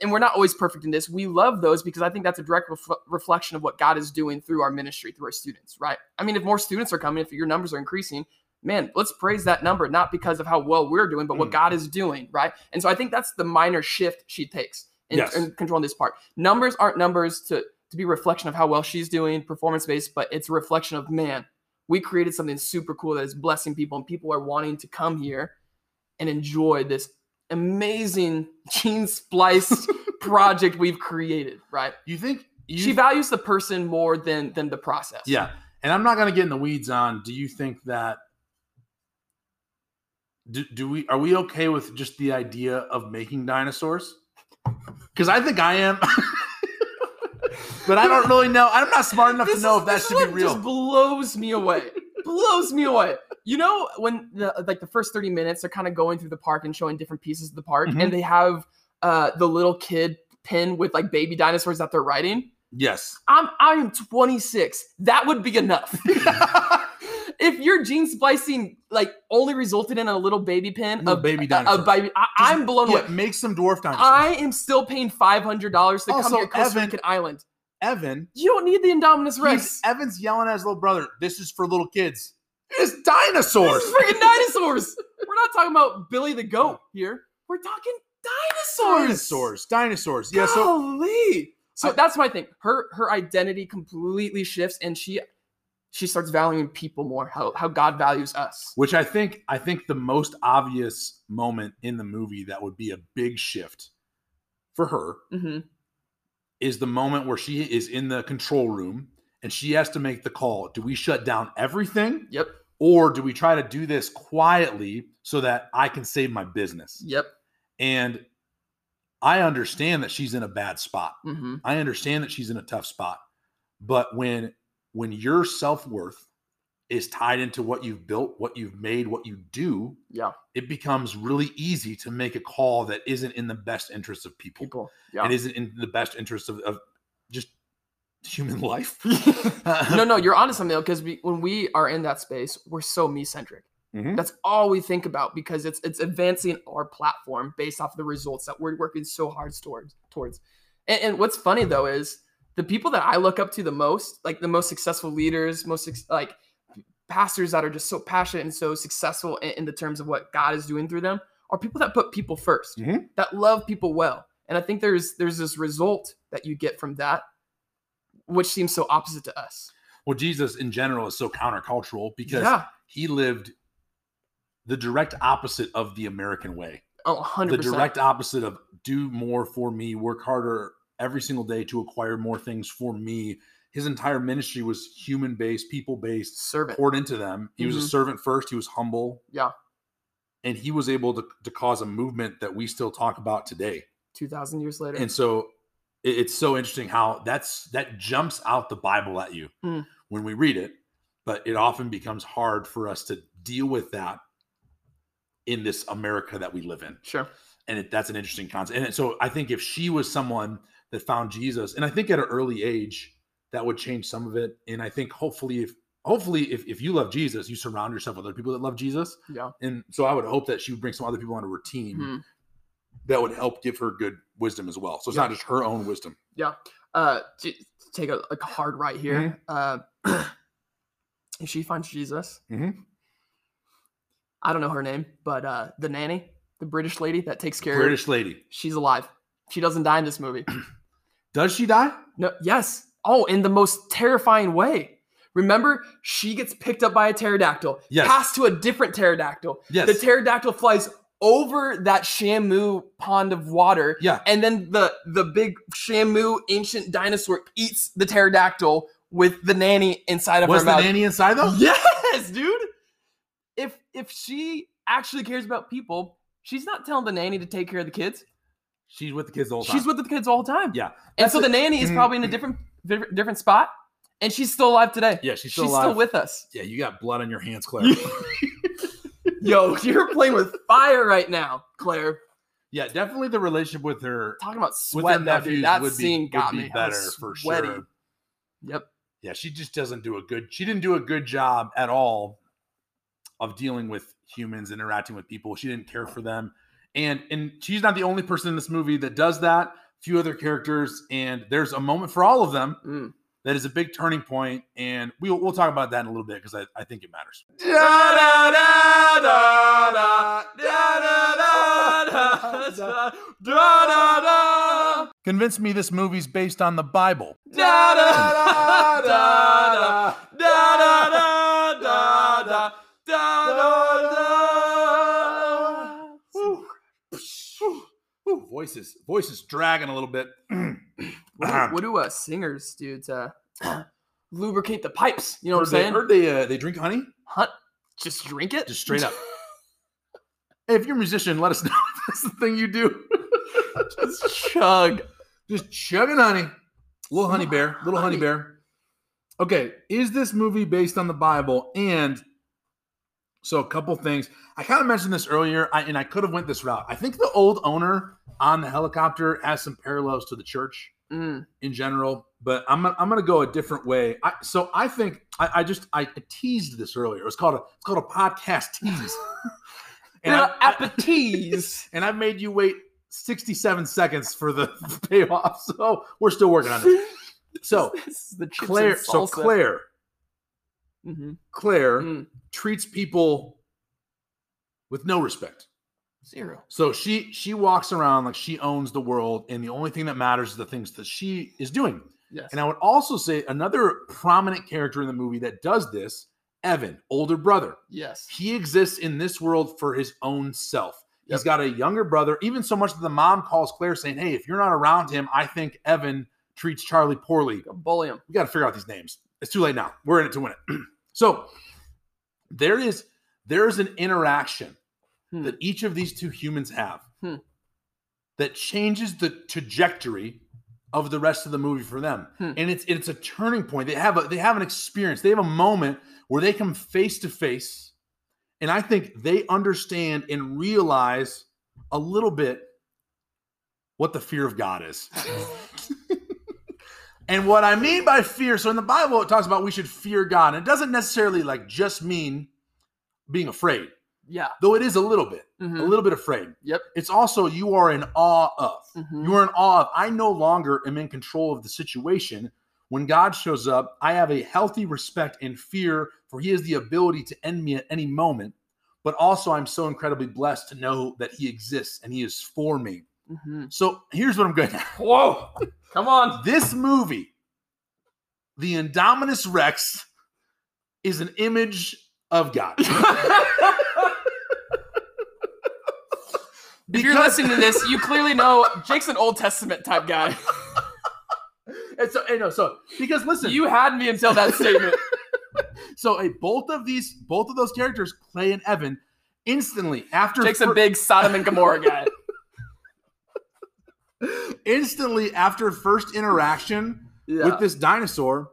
A: and we're not always perfect in this. We love those because I think that's a direct ref- reflection of what God is doing through our ministry, through our students, right? I mean, if more students are coming, if your numbers are increasing, man, let's praise that number, not because of how well we're doing, but what
B: Mm.
A: God is doing, right? And so I think that's the minor shift she takes in,
B: Yes.
A: in controlling this part. Numbers aren't numbers to to be a reflection of how well she's doing, performance based, but it's a reflection of man. We created something super cool that is blessing people, and people are wanting to come here and enjoy this amazing *laughs* gene spliced *laughs* project we've created. Right?
B: You think you
A: she values the person more than than the process.
B: Yeah. And I'm not going to get in the weeds on do you think that do, do we are we okay with just the idea of making dinosaurs? Cuz I think I am. *laughs* but I don't really know. I'm not smart enough to know
A: is-
B: if that
A: this
B: should be real.
A: Just blows me away. blows me away. You know when the like the first 30 minutes they're kind of going through the park and showing different pieces of the park,
B: Mhm.
A: and they have uh the little kid pin with like baby dinosaurs that they're riding.
B: yes.
A: I'm I am 26. That would be enough. *laughs* if your gene splicing like only resulted in a little baby pin, a
B: baby
A: a- a, baby, I, I'm blown
B: yeah,
A: away.
B: make some dwarf dinosaurs.
A: I am still paying five hundred dollars to come
B: Also,
A: here to Costa Rican Island.
B: Evan,
A: You don't need the Indominus Rex.
B: Evan's yelling at his little brother, "This is for little kids." It's dinosaurs.
A: This is freaking dinosaurs. We're not talking about Billy the goat here. We're talking dinosaurs.
B: dinosaurs. Dinosaurs. Yeah, so
A: So
B: I-
A: that's my thing. Her her identity completely shifts, and she she starts valuing people more. How how God values us.
B: which I think I think the most obvious moment in the movie that would be a big shift for her
A: hmm
B: is the moment where she is in the control room and she has to make the call. Do we shut down everything
A: Yep.
B: or do we try to do this quietly so that I can save my business?
A: Yep.
B: And I understand that she's in a bad spot.
A: hmm
B: I understand that she's in a tough spot. But when when your self-worth is tied into what you've built, what you've made, what you do,
A: Yeah.
B: it becomes really easy to make a call that isn't in the best interest of people
A: People. Yeah.
B: and isn't in the best interest of, of just human *laughs* life. *laughs*
A: no, no, you're onto something because when we are in that space, we're so me centric.
B: Mhm.
A: That's all we think about because it's it's advancing our platform based off of the results that we're working so hard towards. Towards, and, and what's funny though is the people that I look up to the most, like the most successful leaders, most like pastors that are just so passionate and so successful in, in the terms of what God is doing through them, are people that put people 1st
B: Mhm.
A: that love people well. And I think there's there's this result that you get from that, which seems so opposite to us.
B: Well, Jesus in general is so countercultural because
A: yeah,
B: he lived the direct opposite of the American way.
A: oh, 100 percent.
B: The direct opposite of do more for me, work harder every single day to acquire more things for me. His entire ministry was human based, people based,
A: servant.
B: poured into them. He was a
A: Mhm.
B: servant first. He was humble.
A: Yeah.
B: And he was able to, to cause a movement that we still talk about today.
A: Two thousand years later.
B: And so it- it's so interesting how that's that jumps out the Bible at you
A: Mm.
B: when we read it, but it often becomes hard for us to deal with that in this America that we live in.
A: sure.
B: And it, that's an interesting concept. And so I think if she was someone that found Jesus, and I think at an early age, that would change some of it. And I think hopefully if hopefully if, if you love Jesus, you surround yourself with other people that love Jesus.
A: Yeah.
B: And so I would hope that she would bring some other people onto her team
A: Mhm.
B: that would help give her good wisdom as well. So it's
A: Yeah.
B: not just her own wisdom. Yeah.
A: Uh, to to take a, a hard right here.
B: Mm-hmm.
A: Uh, *clears throat* if she finds Jesus,
B: Mhm.
A: I don't know her name, but uh, the nanny, the British lady that takes care of,
B: British lady.
A: she's alive. She doesn't die in this movie. *clears throat*
B: Does she die?
A: No, yes. Oh, in the most terrifying way. Remember, she gets picked up by a pterodactyl,
B: Yes.
A: passed to a different pterodactyl.
B: Yes.
A: The pterodactyl flies over that Shamu pond of water,
B: yeah.
A: and then the the big Shamu ancient dinosaur eats the pterodactyl with the nanny inside of
B: Was
A: her
B: the nanny inside though? *laughs*
A: Yes, dude. If if she actually cares about people, she's not telling the nanny to take care of the kids.
B: She's with the kids all the time.
A: She's with the kids all the time.
B: Yeah.
A: And so the nanny is probably in a mm-hmm. different different different spot, and she's still alive today.
B: Yeah, she's still
A: she's
B: alive.
A: still with us.
B: Yeah, you got blood on your hands, Claire. *laughs*
A: Yo, you're playing with fire right now, Claire.
B: yeah, definitely the relationship with her
A: Talking about sweat,
B: nephews
A: dude. That
B: would be,
A: scene
B: would
A: got
B: be
A: me
B: better for
A: sweaty.
B: sure.
A: Yep.
B: yeah, she just doesn't do a good. She didn't do a good job at all of dealing with humans, interacting with people. She didn't care for them, and and she's not the only person in this movie that does that. A few other characters, and there's a moment for all of them
A: Mm.
B: that is a big turning point, and we'll we'll talk about that in a little bit because I, I think it matters. Convince me this movie's based on the Bible. Voices, voices dragging a little bit. *clears throat*
A: What do, what do uh, singers do to *clears throat* lubricate the pipes? You know what I'm saying?
B: Heard they uh, they drink honey,
A: Hunt, just drink it.
B: just straight up. hey, if you're a musician, let us *laughs* know if that's the thing you do. *laughs*
A: just chug.
B: just chugging honey. Little honey bear, little Honey. bear. Okay, is this movie based on the Bible? And so a couple things. I kind of mentioned this earlier, I, and I could have went this route. I think the old owner on the helicopter has some parallels to the church
A: Mm.
B: in general, but I'm gonna- I'm gonna go a different way. I, so I think I, I just I teased this earlier. It's called a it's called a podcast tease, *laughs* and
A: Little
B: I, I-
A: appetites. *laughs*
B: and I've made you wait 67 seconds for the *laughs* payoff. So we're still working on it. So
A: This is the
B: Claire, so. Claire,
A: Mhm.
B: Claire
A: Mm.
B: treats people with no respect.
A: Zero.
B: So she she walks around like she owns the world, and the only thing that matters is the things that she is doing.
A: Yes.
B: And I would also say another prominent character in the movie that does this, Evan, older brother.
A: yes.
B: He exists in this world for his own self. He's got a younger brother, even so much that the mom calls Claire saying, Hey, if you're not around him, I think Evan treats Charlie poorly.
A: Go bully him.
B: We got to figure out these names. It's too late now. We're in it to win it. *clears throat* so there is there is an interaction
A: Hmm.
B: that each of these two humans have
A: Hmm.
B: that changes the trajectory of the rest of the movie for them.
A: Hmm.
B: And it's it's a turning point. They have a they have an experience. They have a moment where they come face to face and I think they understand and realize a little bit what the fear of God is. *laughs* and what I mean by fear, so in the Bible it talks about we should fear God. And it doesn't necessarily like just mean being afraid,
A: Yeah.
B: though it is a little bit,
A: Mhm.
B: a little bit afraid.
A: Yep.
B: It's also you are in awe of.
A: Mhm.
B: You are in awe of. I no longer am in control of the situation. When God shows up, I have a healthy respect and fear for He has the ability to end me at any moment. But also, I'm so incredibly blessed to know that He exists and He is for me.
A: Mhm.
B: So here's what I'm going to
A: Whoa. *laughs* Come on.
B: This movie, The Indominus Rex, is an image of God. *laughs*
A: If you're listening to this, you clearly know Jake's an Old Testament type guy. *laughs*
B: And so, and no, so because listen,
A: You had me until that statement. *laughs*
B: so hey, both of these, both of those characters, Clay and Evan, instantly after
A: Jake's a big Sodom and Gomorrah guy.
B: Instantly after first interaction
A: Yeah.
B: with this dinosaur,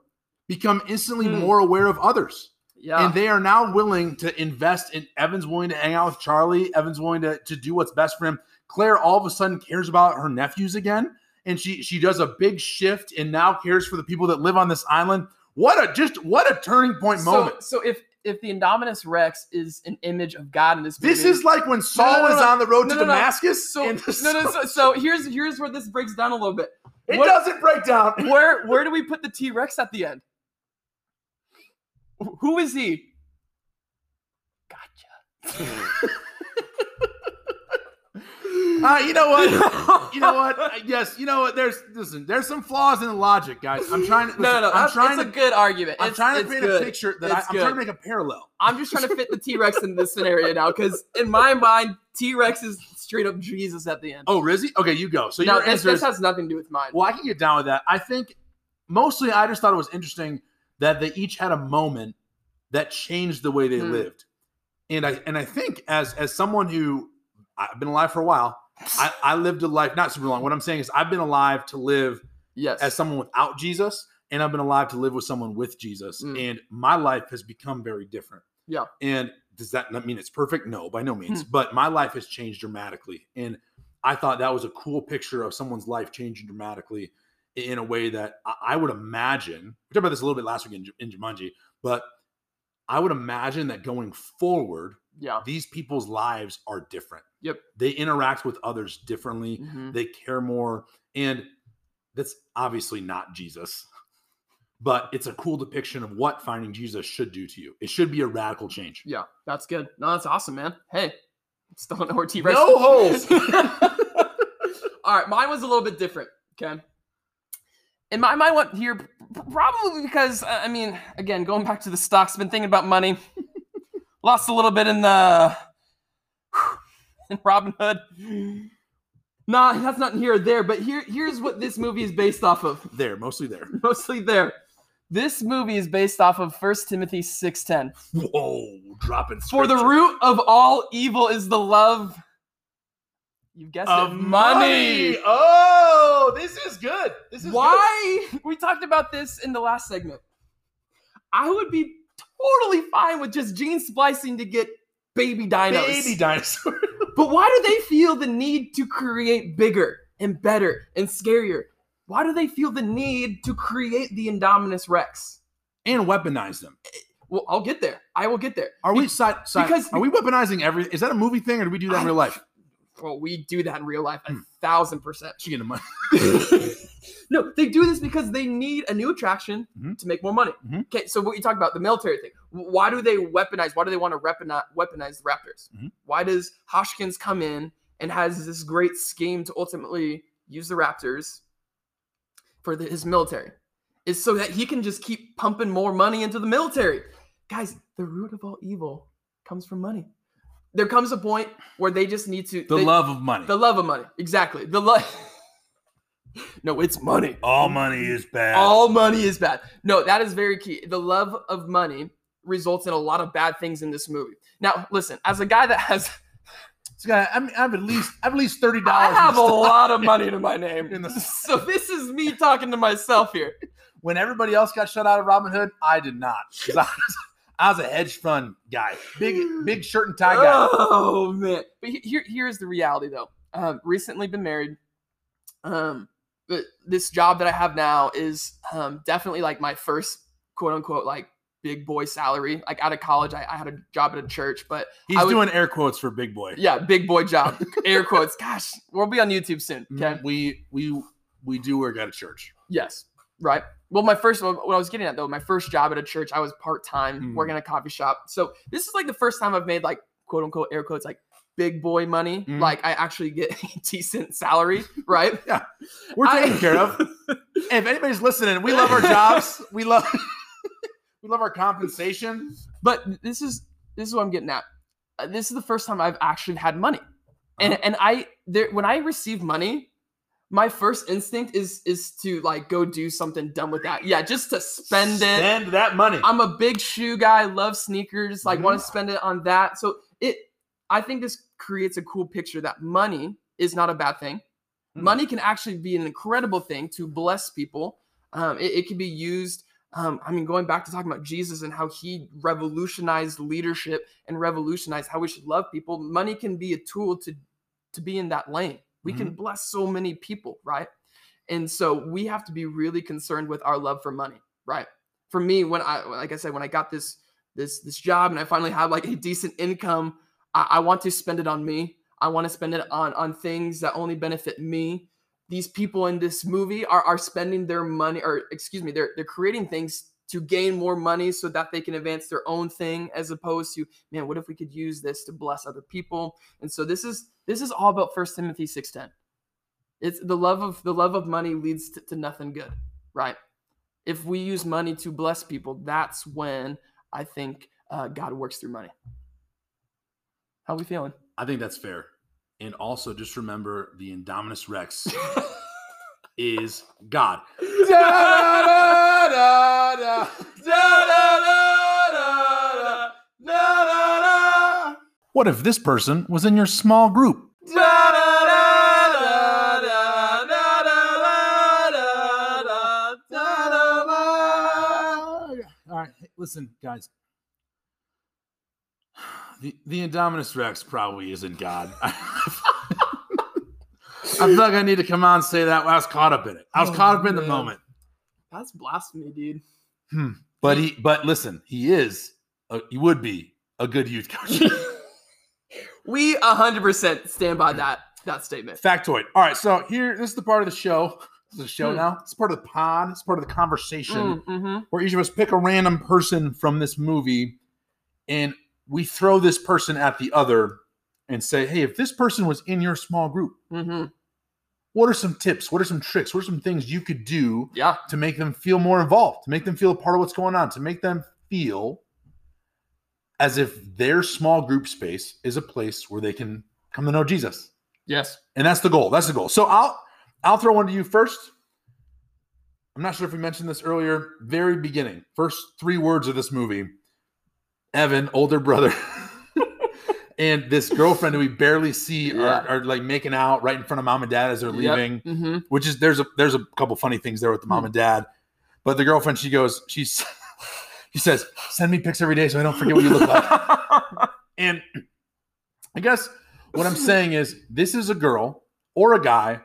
B: become instantly
A: Hmm.
B: more aware of others.
A: yeah.
B: And they are now willing to invest in Evan's willing to hang out with Charlie. Evan's willing to, to do what's best for him. Claire all of a sudden cares about her nephews again. And she she does a big shift and now cares for the people that live on this island. What a just what a turning point
A: so,
B: moment.
A: so if if the Indominus Rex is an image of God in this movie,
B: This is like when Saul
A: no,
B: was
A: no.
B: on the road
A: No,
B: to
A: no, no.
B: Damascus.
A: so no, no, so, so here's here's where this breaks down a little bit.
B: it
A: what-
B: doesn't break down. *laughs*
A: Where where do we put the T Rex at the end? Who is he? Gotcha. *laughs* *laughs*
B: Uh, you know what? *laughs* You know what? Uh, Yes, you know what? There's listen. There's some flaws in the logic, guys. I'm trying to.
A: no, no, no.
B: I'm trying
A: it's
B: to.
A: a good argument.
B: I'm
A: It's-
B: trying to paint
A: good.
B: a picture that I,
A: It's
B: I'm trying to make a parallel.
A: I'm just trying to fit the T Rex in this scenario now, because in my mind, T Rex is straight up Jesus at the end.
B: Oh, Rizzy? Okay, you go. So
A: no,
B: your
A: this,
B: answer
A: this
B: is
A: has nothing to do with mine.
B: well. I can get down with that. I think mostly I just thought it was interesting that they each had a moment that changed the way they
A: Hmm.
B: lived, and I and I think as as someone who I've been alive for a while, I, I lived a life not super long. What I'm saying is I've been alive to live
A: yes.
B: as someone without Jesus, and I've been alive to live with someone with Jesus.
A: Mm.
B: And my life has become very different.
A: Yeah.
B: And does that not mean it's perfect? No, by no means.
A: Hmm.
B: But my life has changed dramatically. And I thought that was a cool picture of someone's life changing dramatically. in a way that I, would imagine. We talked about this a little bit last week in, in Jumanji, but I would imagine that going forward,
A: Yeah.
B: these people's lives are different.
A: Yep.
B: They interact with others differently.
A: Mhm.
B: They care more. And that's obviously not Jesus, but it's a cool depiction of what finding Jesus should do to you. It should be a radical change.
A: Yeah, that's good. No, that's awesome, man. Hey, still don't know where T Rex.
B: No holes. *laughs*
A: All right, mine was a little bit different. Okay. And my mind went here probably because uh, I mean, again, going back to the stocks, been thinking about money. Lost a little bit in the in Robinhood. Nah, that's not here or there. But here, here's what this movie is based off of.
B: There, mostly there. *laughs*
A: Mostly there. This movie is based off of 1 Timothy 6:10.
B: Whoa, dropping
A: For the root of all evil is the love. You guessed
B: of
A: it,
B: money. Oh, this is good. This is good.
A: Why? We talked about this in the last segment. I would be totally fine with just gene splicing to get baby dinos.
B: baby dinosaur.
A: But why do they feel the need to create bigger and better and scarier? Why do they feel the need to create the Indominus Rex?
B: and weaponize them.
A: Well, I'll get there. I will get there.
B: Are we side, side
A: because-
B: are we weaponizing every is that a movie thing or do we do that in real life?
A: Well, we do that in real life a
B: Hmm.
A: thousand percent.
B: And money. *laughs*
A: no, they do this because they need a new attraction
B: Mhm.
A: to make more money.
B: Mhm.
A: Okay, so what you talk about the military thing. Why do they weaponize? Why do they want to weaponize, weaponize the Raptors?
B: Mhm.
A: Why does Hoskins come in and has this great scheme to ultimately use the Raptors for the, his military? Is so that he can just keep pumping more money into the military. Guys, the root of all evil comes from money. There comes a point where they just need to
B: The
A: they-
B: love of money.
A: the love of money. Exactly. The love. *laughs* no, it's money.
B: All money is bad.
A: All money is bad. No, that is very key. The love of money results in a lot of bad things in this movie. Now, listen, as a guy that has,
B: This guy, I, mean, I have at least I have at least thirty dollars.
A: I have a lot of money to my name.
B: In the- *laughs*
A: so this is me talking to myself here.
B: When everybody else got shut out of Robinhood, I did not. I was, a hedge fund guy, big big *gasps* shirt and tie guy.
A: Oh man! But here, here's the reality though. Um, recently been married. Um, but this job that I have now is um definitely like my first quote unquote like big boy salary. Like out of college, I, I had a job at a church, but
B: He's
A: would-
B: doing air quotes for big boy.
A: yeah, big boy job. *laughs* Air quotes. Gosh, we'll be on YouTube soon. Okay.
B: We we we do work at a church.
A: Yes. Right. Well, my first what I was getting at though, my first job at a church, I was part time
B: Hmm.
A: working at a coffee shop. So this is like the first time I've made like quote unquote air quotes like big boy money.
B: Hmm.
A: Like I actually get *laughs* a decent salary. Right. *laughs*
B: yeah, We're
A: I-
B: taken care of. *laughs* If anybody's listening, we love our jobs. We love we love our compensation.
A: But this is this is what I'm getting at. Uh, this is the first time I've actually had money, and
B: Uh-huh.
A: and I there when I receive money, my first instinct is is to like go do something dumb with that. Yeah, just to spend it.
B: Spend that money.
A: I'm a big shoe guy, love sneakers, like
B: Mm-hmm.
A: want to spend it on that. So it I think this creates a cool picture that money is not a bad thing.
B: Mm.
A: Money can actually be an incredible thing to bless people. Um, it, it can be used. Um, I mean, going back to talking about Jesus and how he revolutionized leadership and revolutionized how we should love people. Money can be a tool to to be in that lane. We can mm-hmm. bless so many people, right? And so we have to be really concerned with our love for money, right? For me, when I like I said, when I got this this this job and I finally have like a decent income, I, I want to spend it on me. I want to spend it on on things that only benefit me. These people in this movie are are spending their money, or excuse me, they're they're creating things to gain more money so that they can advance their own thing, as opposed to man, what if we could use this to bless other people? And so this is this is all about First Timothy six ten. It's the love of the love of money leads to, to nothing good, right? If we use money to bless people, that's when I think uh, God works through money. How are we feeling?
B: I think that's fair. And also just remember the Indominus Rex *laughs* is God. What if this person was in your small group? All right, listen, guys. The the Indominus Rex probably isn't God. I feel like I need to come on and say that. I was caught up in it. I was
A: Oh,
B: caught up in the moment.
A: That's blasphemy, dude.
B: But he, but listen, he is, a, he would be a good youth coach. *laughs*
A: We 100% stand by that that statement.
B: Factoid. All right, so here, this is the part of the show. This is a show
A: Hmm.
B: now. It's part of the pod. It's part of the conversation
A: Mm-hmm.
B: where each of us pick a random person from this movie, and we throw this person at the other and say, "Hey, if this person was in your small group,
A: Mm-hmm.
B: What are some tips? What are some tricks? What are some things you could do
A: Yeah.
B: to make them feel more involved, to make them feel a part of what's going on, to make them feel as if their small group space is a place where they can come to know Jesus.
A: Yes.
B: And that's the goal. That's the goal. So I'll I'll throw one to you first. I'm not sure if we mentioned this earlier. Very beginning, first three words of this movie. Evan, older brother, *laughs* and this girlfriend who we barely see *laughs*
A: Yeah.
B: are, are like making out right in front of mom and dad as they're leaving
A: Mm-hmm.
B: which is there's a there's a couple funny things there with the mom
A: Hmm.
B: and dad. But the girlfriend, she goes, she's *laughs* she says, send me pics every day so I don't forget what you look like. *laughs* and I guess what I'm saying is this is a girl or a guy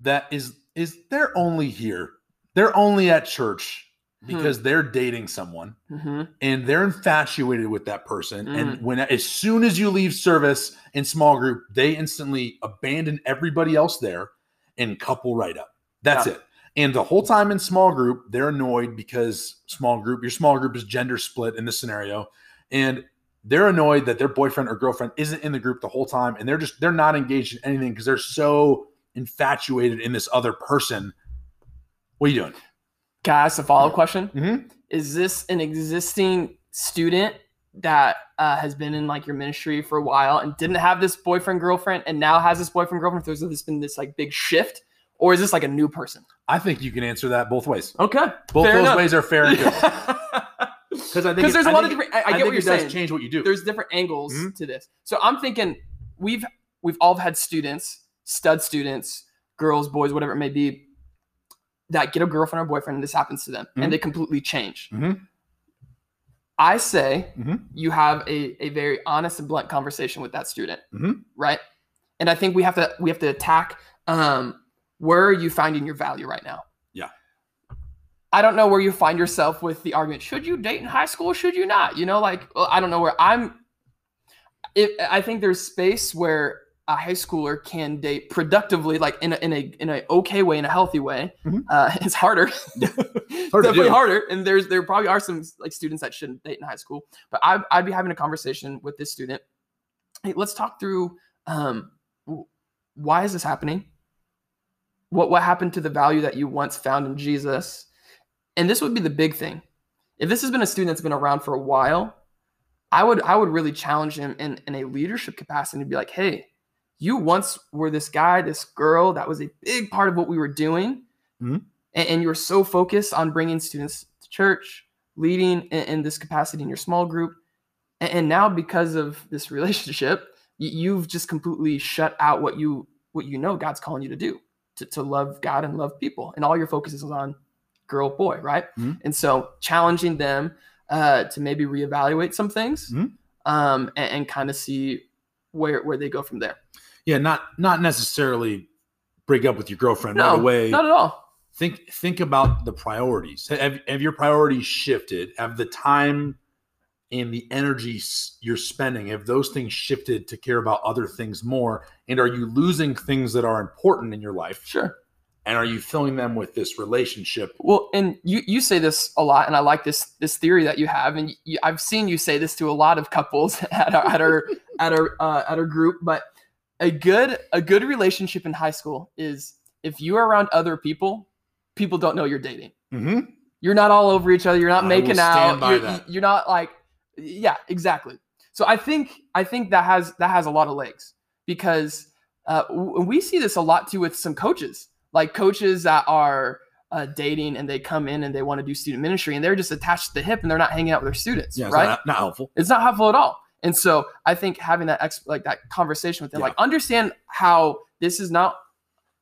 B: that is is they're only here. They're only at church because they're dating someone
A: mm-hmm.
B: and they're infatuated with that person.
A: Mm.
B: and when as soon as you leave service in small group they instantly abandon everybody else there and couple right up. That's
A: Yeah.
B: it. And the whole time in small group they're annoyed because small group your small group is gender split in this scenario. And they're annoyed that their boyfriend or girlfriend isn't in the group the whole time. And they're just they're not engaged in anything because they're so infatuated in this other person. What are you doing
A: Can I ask a follow up question?
B: Mhm.
A: Is this an existing student that uh, has been in like your ministry for a while and didn't have this boyfriend girlfriend and now has this boyfriend girlfriend? There's this been this like big shift, or is this like a new person?
B: i think you can answer that both ways
A: Okay,
B: both those
A: enough.
B: ways are fair and good *laughs*
A: Because
B: I think it-
A: there's a
B: I
A: lot of different. I, I
B: I
A: get what you're saying.
B: change what you do.
A: There's different angles
B: Mhm.
A: to this. So I'm thinking we've we've all had students, stud students, girls, boys, whatever it may be, that get a girlfriend or boyfriend and this happens to them
B: Mhm.
A: and they completely change.
B: Mhm.
A: I say
B: Mhm.
A: you have a, a very honest and blunt conversation with that student,
B: Mhm.
A: right? And I think we have to we have to attack um, where are you finding your value right now?
B: Yeah.
A: I don't know where you find yourself with the argument. Should you date in high school? Should you not? You know, like well, I don't know where I'm. It, I think there's space where a high schooler can date productively, like in a in a in a okay way, in a healthy way.
B: Mhm.
A: Uh, *laughs* it's harder, *laughs*
B: Hard
A: definitely harder. And there's there probably are some like students that shouldn't date in high school. But I, I'd be having a conversation with this student. Hey, let's talk through um, why is this happening? What what happened to the value that you once found in Jesus? And this would be the big thing. If this has been a student that's been around for a while, I would I would really challenge him in, in a leadership capacity to be like, hey, you once were this guy, this girl that was a big part of what we were doing,
B: Mhm.
A: and, and you were so focused on bringing students to church, leading in, in this capacity in your small group, and, and now because of this *laughs* relationship, you've just completely shut out what you what you know God's calling you to do, to, to love God and love people, and all your focus is on girl boy, right?
B: Mhm.
A: And so challenging them uh, to maybe reevaluate some things
B: Mhm.
A: um, and, and kind of see where where they go from there.
B: Yeah, not not necessarily break up with your girlfriend
A: No,
B: right away.
A: not at all.
B: think think about the priorities. Have, have your priorities shifted? Have the time and the energy you're spending have those things shifted to care about other things more? And are you losing things that are important in your life?
A: Sure.
B: And are you filling them with this relationship?
A: Well, and you you say this a lot, and I like this this theory that you have, and you, I've seen you say this to a lot of couples *laughs* at our at our *laughs* at our uh, at our group. But a good a good relationship in high school is if you are around other people, people don't know you're dating.
B: Mm-hmm.
A: You're not all over each other. You're not
B: I
A: making out. you're, you're not like, yeah, exactly. So I think I think that has that has a lot of legs because uh, we see this a lot too with some coaches, like coaches that are uh, dating and they come in and they want to do student ministry and they're just attached to the hip and they're not hanging out with their students,
B: Yeah,
A: right?
B: not, not helpful.
A: it's not helpful at all. And so I think having that ex- like that conversation with them,
B: Yeah.
A: like understand how this is not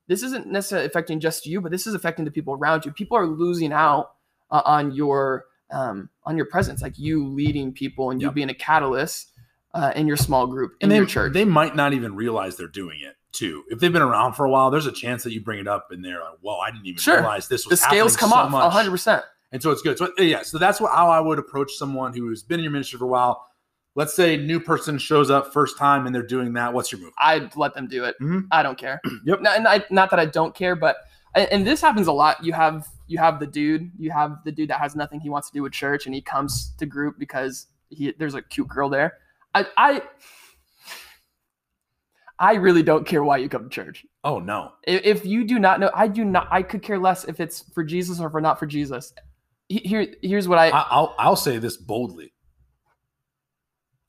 A: this isn't necessarily affecting just you, but this is affecting the people around you. People are losing out uh, on your um, on your presence, like you leading people and you
B: Yep.
A: being a catalyst uh, in your small group in
B: And they,
A: your church.
B: they might not even realize they're doing it. Too. If they've been around for a while, there's a chance that you bring it up and they're like, "Whoa, I didn't even
A: Sure.
B: realize this was." Happening so much.
A: The scales come
B: so
A: off 100%.
B: and so it's good. So yeah, so that's what how I would approach someone who's been in your ministry for a while. Let's say new person shows up first time and they're doing that. What's your move?
A: I'd let them do it.
B: Mhm.
A: I don't care. *clears throat*
B: Yep.
A: Not, and I, not that I don't care, but and, and this happens a lot. You have you have the dude, you have the dude that has nothing he wants to do with church, and he comes to group because he there's a cute girl there. I I I really don't care why you come to church.
B: Oh no,
A: If, you do not know, I do not. I could care less if it's for Jesus or for not for Jesus. Here here's what I
B: I, I'll I'll say this boldly.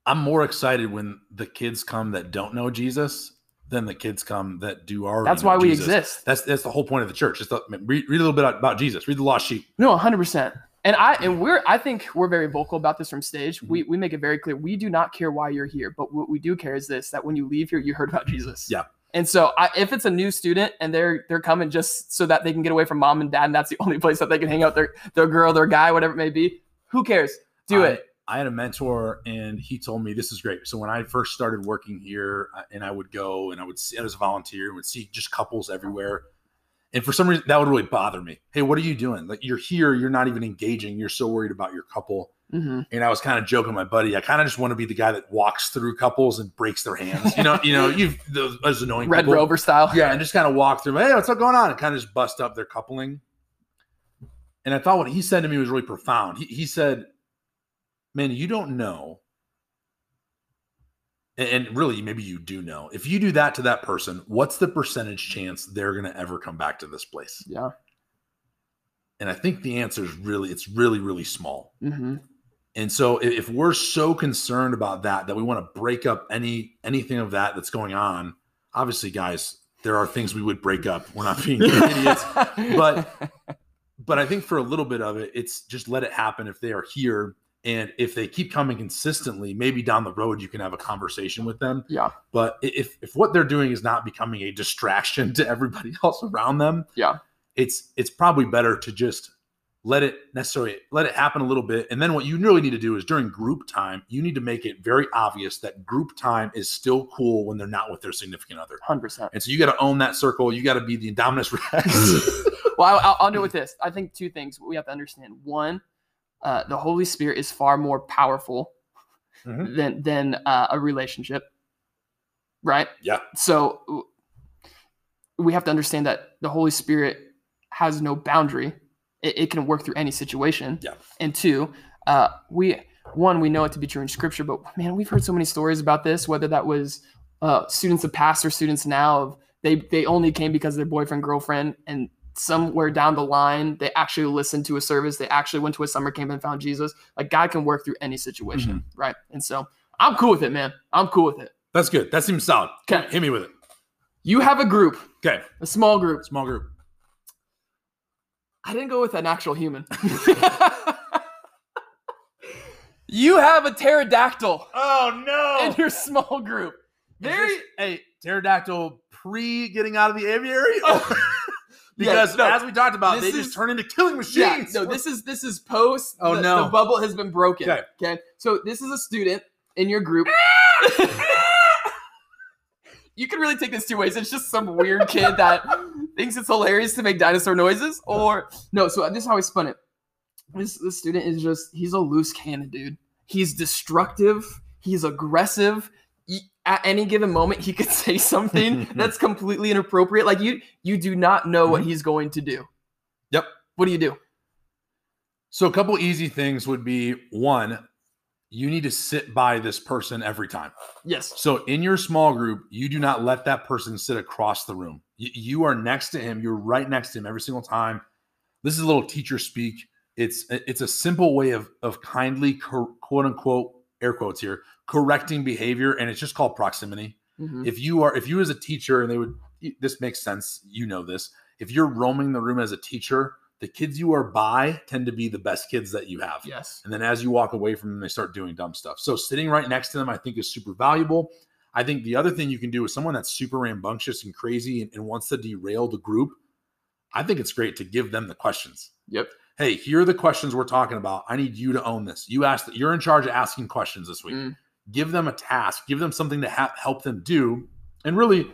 B: I'm more excited when the kids come that don't know Jesus than the kids come that do already.
A: that's why we exist.
B: That's that's the whole point of the church. Just read, read a little bit about Jesus. Read the lost sheep.
A: No, hundred percent. And I and we're I think we're very vocal about this from stage. We mm-hmm. we make it very clear we do not care why you're here, but what we do care is this: that when you leave here, you heard about Jesus.
B: Yeah.
A: And so I, if it's a new student and they're they're coming just so that they can get away from mom and dad, and that's the *laughs* only place that they can hang out their their girl, their guy, whatever it may be, who cares? Do
B: I-
A: it.
B: I had a mentor, and he told me this is great. So when I first started working here, and I would go and I would see as a volunteer, and would see just couples everywhere. And for some reason, that would really bother me. Hey, what are you doing? Like you're here, you're not even engaging. You're so worried about your couple.
A: hmm
B: And I was kind of joking my buddy. I kind of just want to be the guy that walks through couples and breaks their hands. You know, you know, you've those, those annoying
A: Red
B: people.
A: Rover style.
B: Yeah, and just kind of walk through. Hey, what's up going on? And kind of just bust up their coupling. And I thought what he said to me was really profound. He, he said, "Man, you don't know, and, really, maybe you do know. If you do that to that person, what's the percentage chance they're going to ever come back to this place?"
A: Yeah.
B: And I think the answer is really, it's really, really small.
A: hmm
B: And so if we're so concerned about that that we want to break up any anything of that that's going on, obviously guys, there are things we would break up. We're not being *laughs* idiots. But- But I think for a little bit of it, it's just let it happen if they are here and if they keep coming consistently, maybe down the road you can have a conversation with them.
A: yeah.
B: But if if what they're doing is not becoming a distraction *laughs* to everybody *laughs* else around them,
A: Yeah.
B: it's it's probably better to just let it necessarily let it happen a little bit. And then what you really need to do is during group time, you need to make it very obvious that group time is still cool when they're not with their significant other.
A: Hundred percent.
B: And so you got to own that circle. You got to be the Indominus Rex. *laughs*
A: Well, I'll, I'll do it with this. I think two things we have to understand. One, uh, the Holy Spirit is far more powerful
B: Mhm.
A: than than uh, a relationship, right?
B: Yeah.
A: So we have to understand that the Holy Spirit has no boundary. It, it can work through any situation.
B: Yeah.
A: And two, uh, we one we know it to be true in Scripture, but man, we've heard so many stories about this. Whether that was uh, students of past or students now of they they only came because of their boyfriend girlfriend and somewhere down the line they actually listened to a service they actually went to a summer camp and found jesus like god can work through any situation
B: Mm-hmm.
A: right and so i'm cool with it man i'm cool with it
B: That's good. That seems solid.
A: Okay.
B: Hit me with it.
A: you have a group
B: Okay.
A: a small group
B: Small group.
A: i didn't go with an actual human *laughs* you have a pterodactyl
B: Oh no.
A: in your small group very
B: hey, pterodactyl pre getting out of the aviary? Or- *laughs* because
A: no.
B: as we talked about, they just turn into killing machines.
A: Yeah, no, this is this is post.
B: Oh,
A: the,
B: no.
A: the bubble has been broken.
B: Okay.
A: Okay, so this is a student in your group. Ah! *laughs* you can really take this two ways. It's just some weird kid that *laughs* thinks it's hilarious to make dinosaur noises, or no. So this is how I spun it. This this student is just he's a loose cannon, dude. He's destructive. He's aggressive. At any given moment, he could *laughs* say something *laughs* that's completely inappropriate. Like you, you do not know what mm-hmm. he's going to do.
B: Yep.
A: What do you do?
B: So a couple easy things would be one, you need to sit by this person every time.
A: Yes.
B: So in your small group, you do not let that person sit across the room. You, you are next to him. You're right next to him every single time. This is a little teacher speak. It's it's a simple way of of kindly quote unquote air quotes here correcting behavior, and it's just called proximity.
A: Mhm.
B: If you are if you as a teacher, and they would this makes sense. You know this. If you're roaming the room as a teacher, the kids you are by tend to be the best kids that you have.
A: Yes.
B: And then as you walk away from them, they start doing dumb stuff. So sitting right next to them, I think, is super valuable. I think the other thing you can do is someone that's super rambunctious and crazy and, and wants to derail the group. I think it's great to give them the questions.
A: Yep.
B: Hey, here are the questions we're talking about. I need you to own this. You asked that you're in charge of asking questions this week.
A: Mm.
B: Give them a task, give them something to ha- help them do. And really,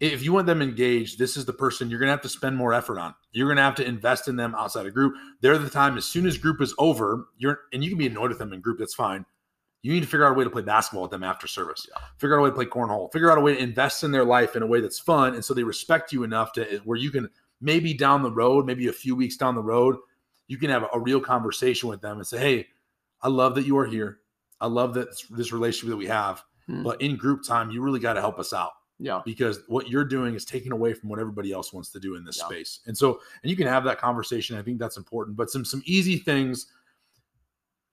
B: if you want them engaged, this is the person you're going to have to spend more effort on. You're going to have to invest in them outside of group. They're the time as soon as group is over, you're and you can be annoyed with them in group. That's fine. You need to figure out a way to play basketball with them after service.
A: Yeah.
B: Figure out a way to play cornhole. Figure out a way to invest in their life in a way that's fun, and so they respect you enough to where you can maybe down the road, maybe a few weeks down the road, you can have a real conversation with them and say, "Hey, I love that you are here. I love that this relationship that we have,
A: Hmm.
B: but in group time, you really got to help us out."
A: Yeah.
B: because what you're doing is taking away from what everybody else wants to do in this
A: Yeah.
B: space. And so, and you can have that conversation. I think that's important. But some some easy things.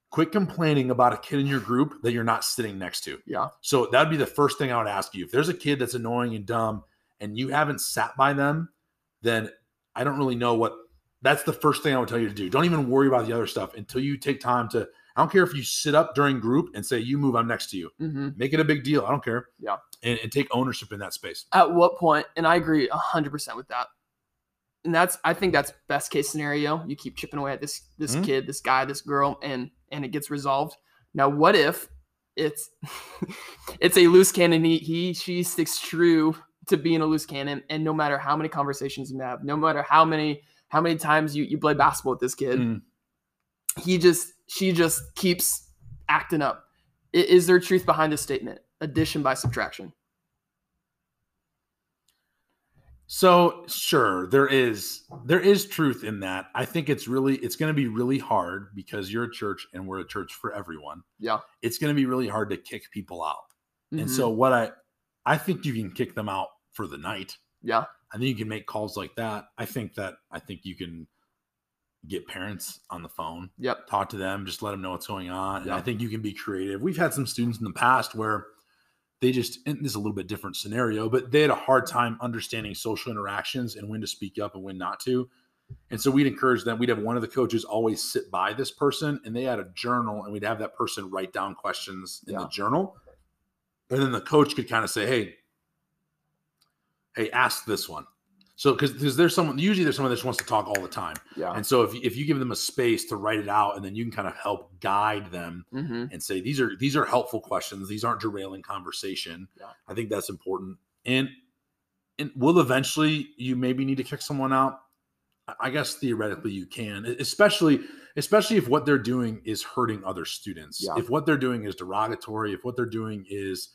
B: Quit complaining about a kid in your group that you're not sitting next to.
A: Yeah.
B: So that'd be the first thing I would ask you. If there's a kid that's annoying and dumb and you haven't sat by them, then I don't really know what that's the first thing I would tell you to do. Don't even worry about the other stuff until you take time to I don't care if you sit up during group and say, you move, I'm next to you.
A: hmm
B: Make it a big deal. I don't care.
A: Yeah.
B: And, and take ownership in that space.
A: At what point? And I agree hundred percent with that. And that's I think that's best case scenario. You keep chipping away at this this
B: Mhm.
A: kid, this guy, this girl, and and it gets resolved. Now, what if it's *laughs* it's a loose cannon? He he she sticks true to being a loose cannon, and no matter how many conversations you have, no matter how many how many times you you play basketball with this kid,
B: Mm.
A: he just she just keeps acting up. Is there truth behind this statement? Addition by subtraction.
B: So sure, there is there is truth in that. I think it's really it's going to be really hard because you're a church and we're a church for everyone.
A: Yeah.
B: It's going to be really hard to kick people out. And
A: Mhm.
B: so what I I think you can kick them out for the night.
A: yeah,
B: I think you can make calls like that. I think that I think you can get parents on the phone,
A: yep,
B: talk to them, just let them know what's going on. And I think you can be creative. We've had some students in the past where they just and this is a little bit different scenario, but they had a hard time understanding social interactions and when to speak up and when not to. And so we'd encourage them. We'd have one of the coaches always sit by this person, and they had a journal, and we'd have that person write down questions in
A: Yeah.
B: the journal. And then the coach could kind of say, "Hey, hey, ask this one." So because there's someone usually there's someone that just wants to talk all the time,
A: yeah,
B: and so if if you give them a space to write it out, and then you can kind of help guide them
A: hmm
B: and say these are these are helpful questions. These aren't derailing conversation.
A: Yeah.
B: i think that's important. And and will eventually you maybe need to kick someone out. I- guess theoretically you can especially especially if what they're doing is hurting other students.
A: Yeah.
B: if what they're doing is derogatory if what they're doing is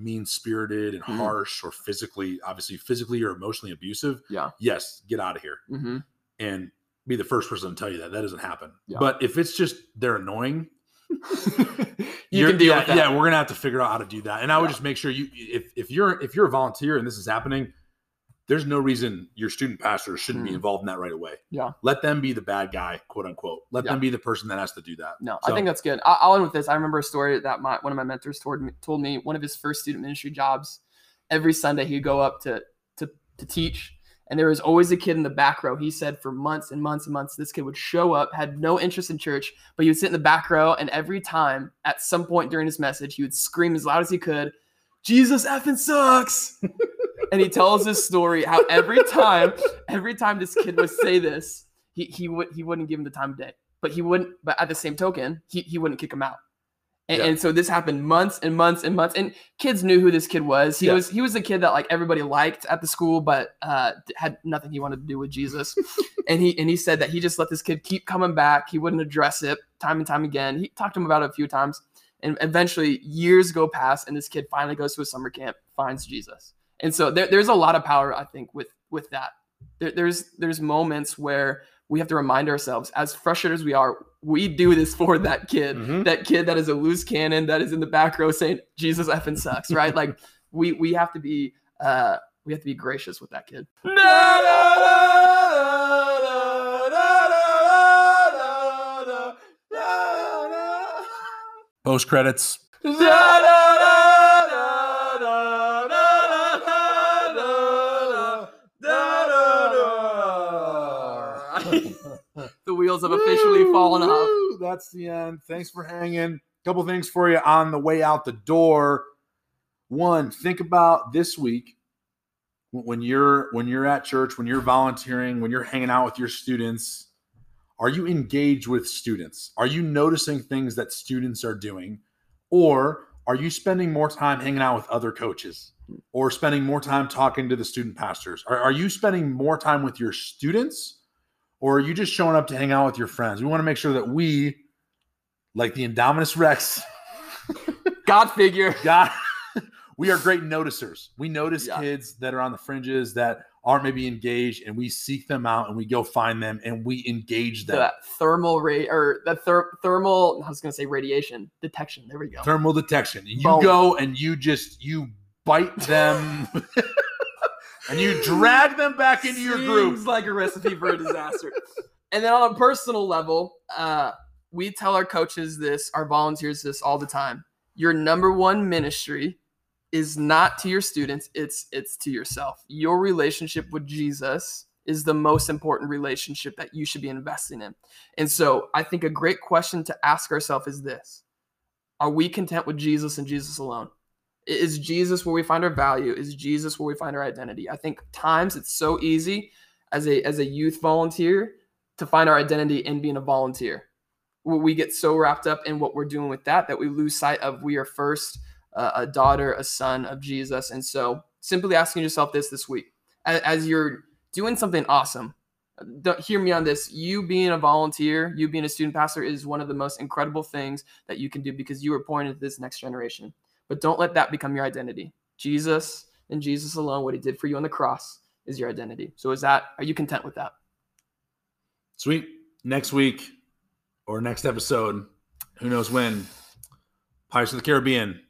B: mean spirited and
A: Mhm.
B: harsh or physically obviously physically or emotionally abusive
A: Yeah.
B: yes get out of here
A: hmm
B: and be the first person to tell you that that doesn't happen
A: Yeah.
B: but if it's just they're annoying *laughs*
A: you can deal
B: yeah,
A: with that.
B: Yeah, we're gonna have to figure out how to do that. And I would
A: Yeah.
B: just make sure you if if you're if you're a volunteer and this is happening, there's no reason your student pastor shouldn't be
A: Mhm.
B: involved in that right away.
A: Yeah.
B: Let them be the bad guy, quote unquote. Let
A: Yeah.
B: them be the person that has to do that.
A: No,
B: So-
A: I think that's good. I, I'll end with this. I remember a story that my one of my mentors told me, told me one of his first student ministry jobs. Every Sunday he'd go up to to to teach, and there was always a kid in the back row. He said for months and months and months, this kid would show up, had no interest in church, but he would sit in the back row, and every time, at some point during his message, he would scream as loud as he could, "Jesus effing sucks!" *laughs* and he tells his story how every time, every time this kid would say this, he he would he wouldn't give him the time of day but he wouldn't but at the same token he, he wouldn't kick him out. And,
B: Yeah.
A: and so this happened months and months and months and kids knew who this kid was. He
B: Yeah.
A: was he was the kid that like everybody liked at the school but uh had nothing he wanted to do with jesus. *laughs* And he and he said that he just let this kid keep coming back. He wouldn't address it time and time again. He talked to him about it a few times. And eventually years go past and this kid finally goes to a summer camp finds jesus and so there, there's a lot of power i think with with that there, there's there's moments where we have to remind ourselves as frustrated as we are we do this for that kid
B: Mhm.
A: that kid that is a loose cannon that is in the back row saying jesus effing sucks right like *laughs* we we have to be uh we have to be gracious with that kid
B: Post credits.
A: Wheels have officially fallen off
B: That's the end. Thanks for hanging. Couple things for you on the way out the door. One, think about this week when you're when you're at church, when you're volunteering, when you're hanging out with your students. Are you engaged with students? Are you noticing things that students are doing? Or are you spending more time hanging out with other coaches or spending more time talking to the student pastors? Are, are you spending more time with your students or are you just showing up to hang out with your friends? We want to make sure that we, like the Indominus Rex, *laughs*
A: God figure.
B: God, *laughs* we are great noticers. We notice
A: Yeah.
B: kids that are on the fringes that aren't maybe engaged, and we seek them out and we go find them and we engage them.
A: The thermal rate or the ther- thermal, I was going to say radiation detection. There we go.
B: Thermal detection. And you
A: Boom.
B: go and you just you bite them *laughs* and you drag them back into your group.
A: Seems like a recipe for a disaster. and then on a personal level, uh, we tell our coaches this, our volunteers this all the time. Your number one ministry is not to your students, it's it's to yourself. Your relationship with Jesus is the most important relationship that you should be investing in. And so I think a great question to ask ourselves is this. Are we content with Jesus and Jesus alone? Is Jesus where we find our value? Is Jesus where we find our identity? I think times it's so easy as a as a youth volunteer to find our identity in being a volunteer. We we get so wrapped up in what we're doing with that that we lose sight of we are first uh, a daughter, a son of Jesus. And so, simply asking yourself this this week, as, as you're doing something awesome, don't hear me on this. You being a volunteer, you being a student pastor is one of the most incredible things that you can do because you are pointing to this next generation. But don't let that become your identity. Jesus and Jesus alone, what he did for you on the cross is your identity. So is that are you content with that?
B: Sweet. Next week or next episode, who knows when? Pirates of the Caribbean.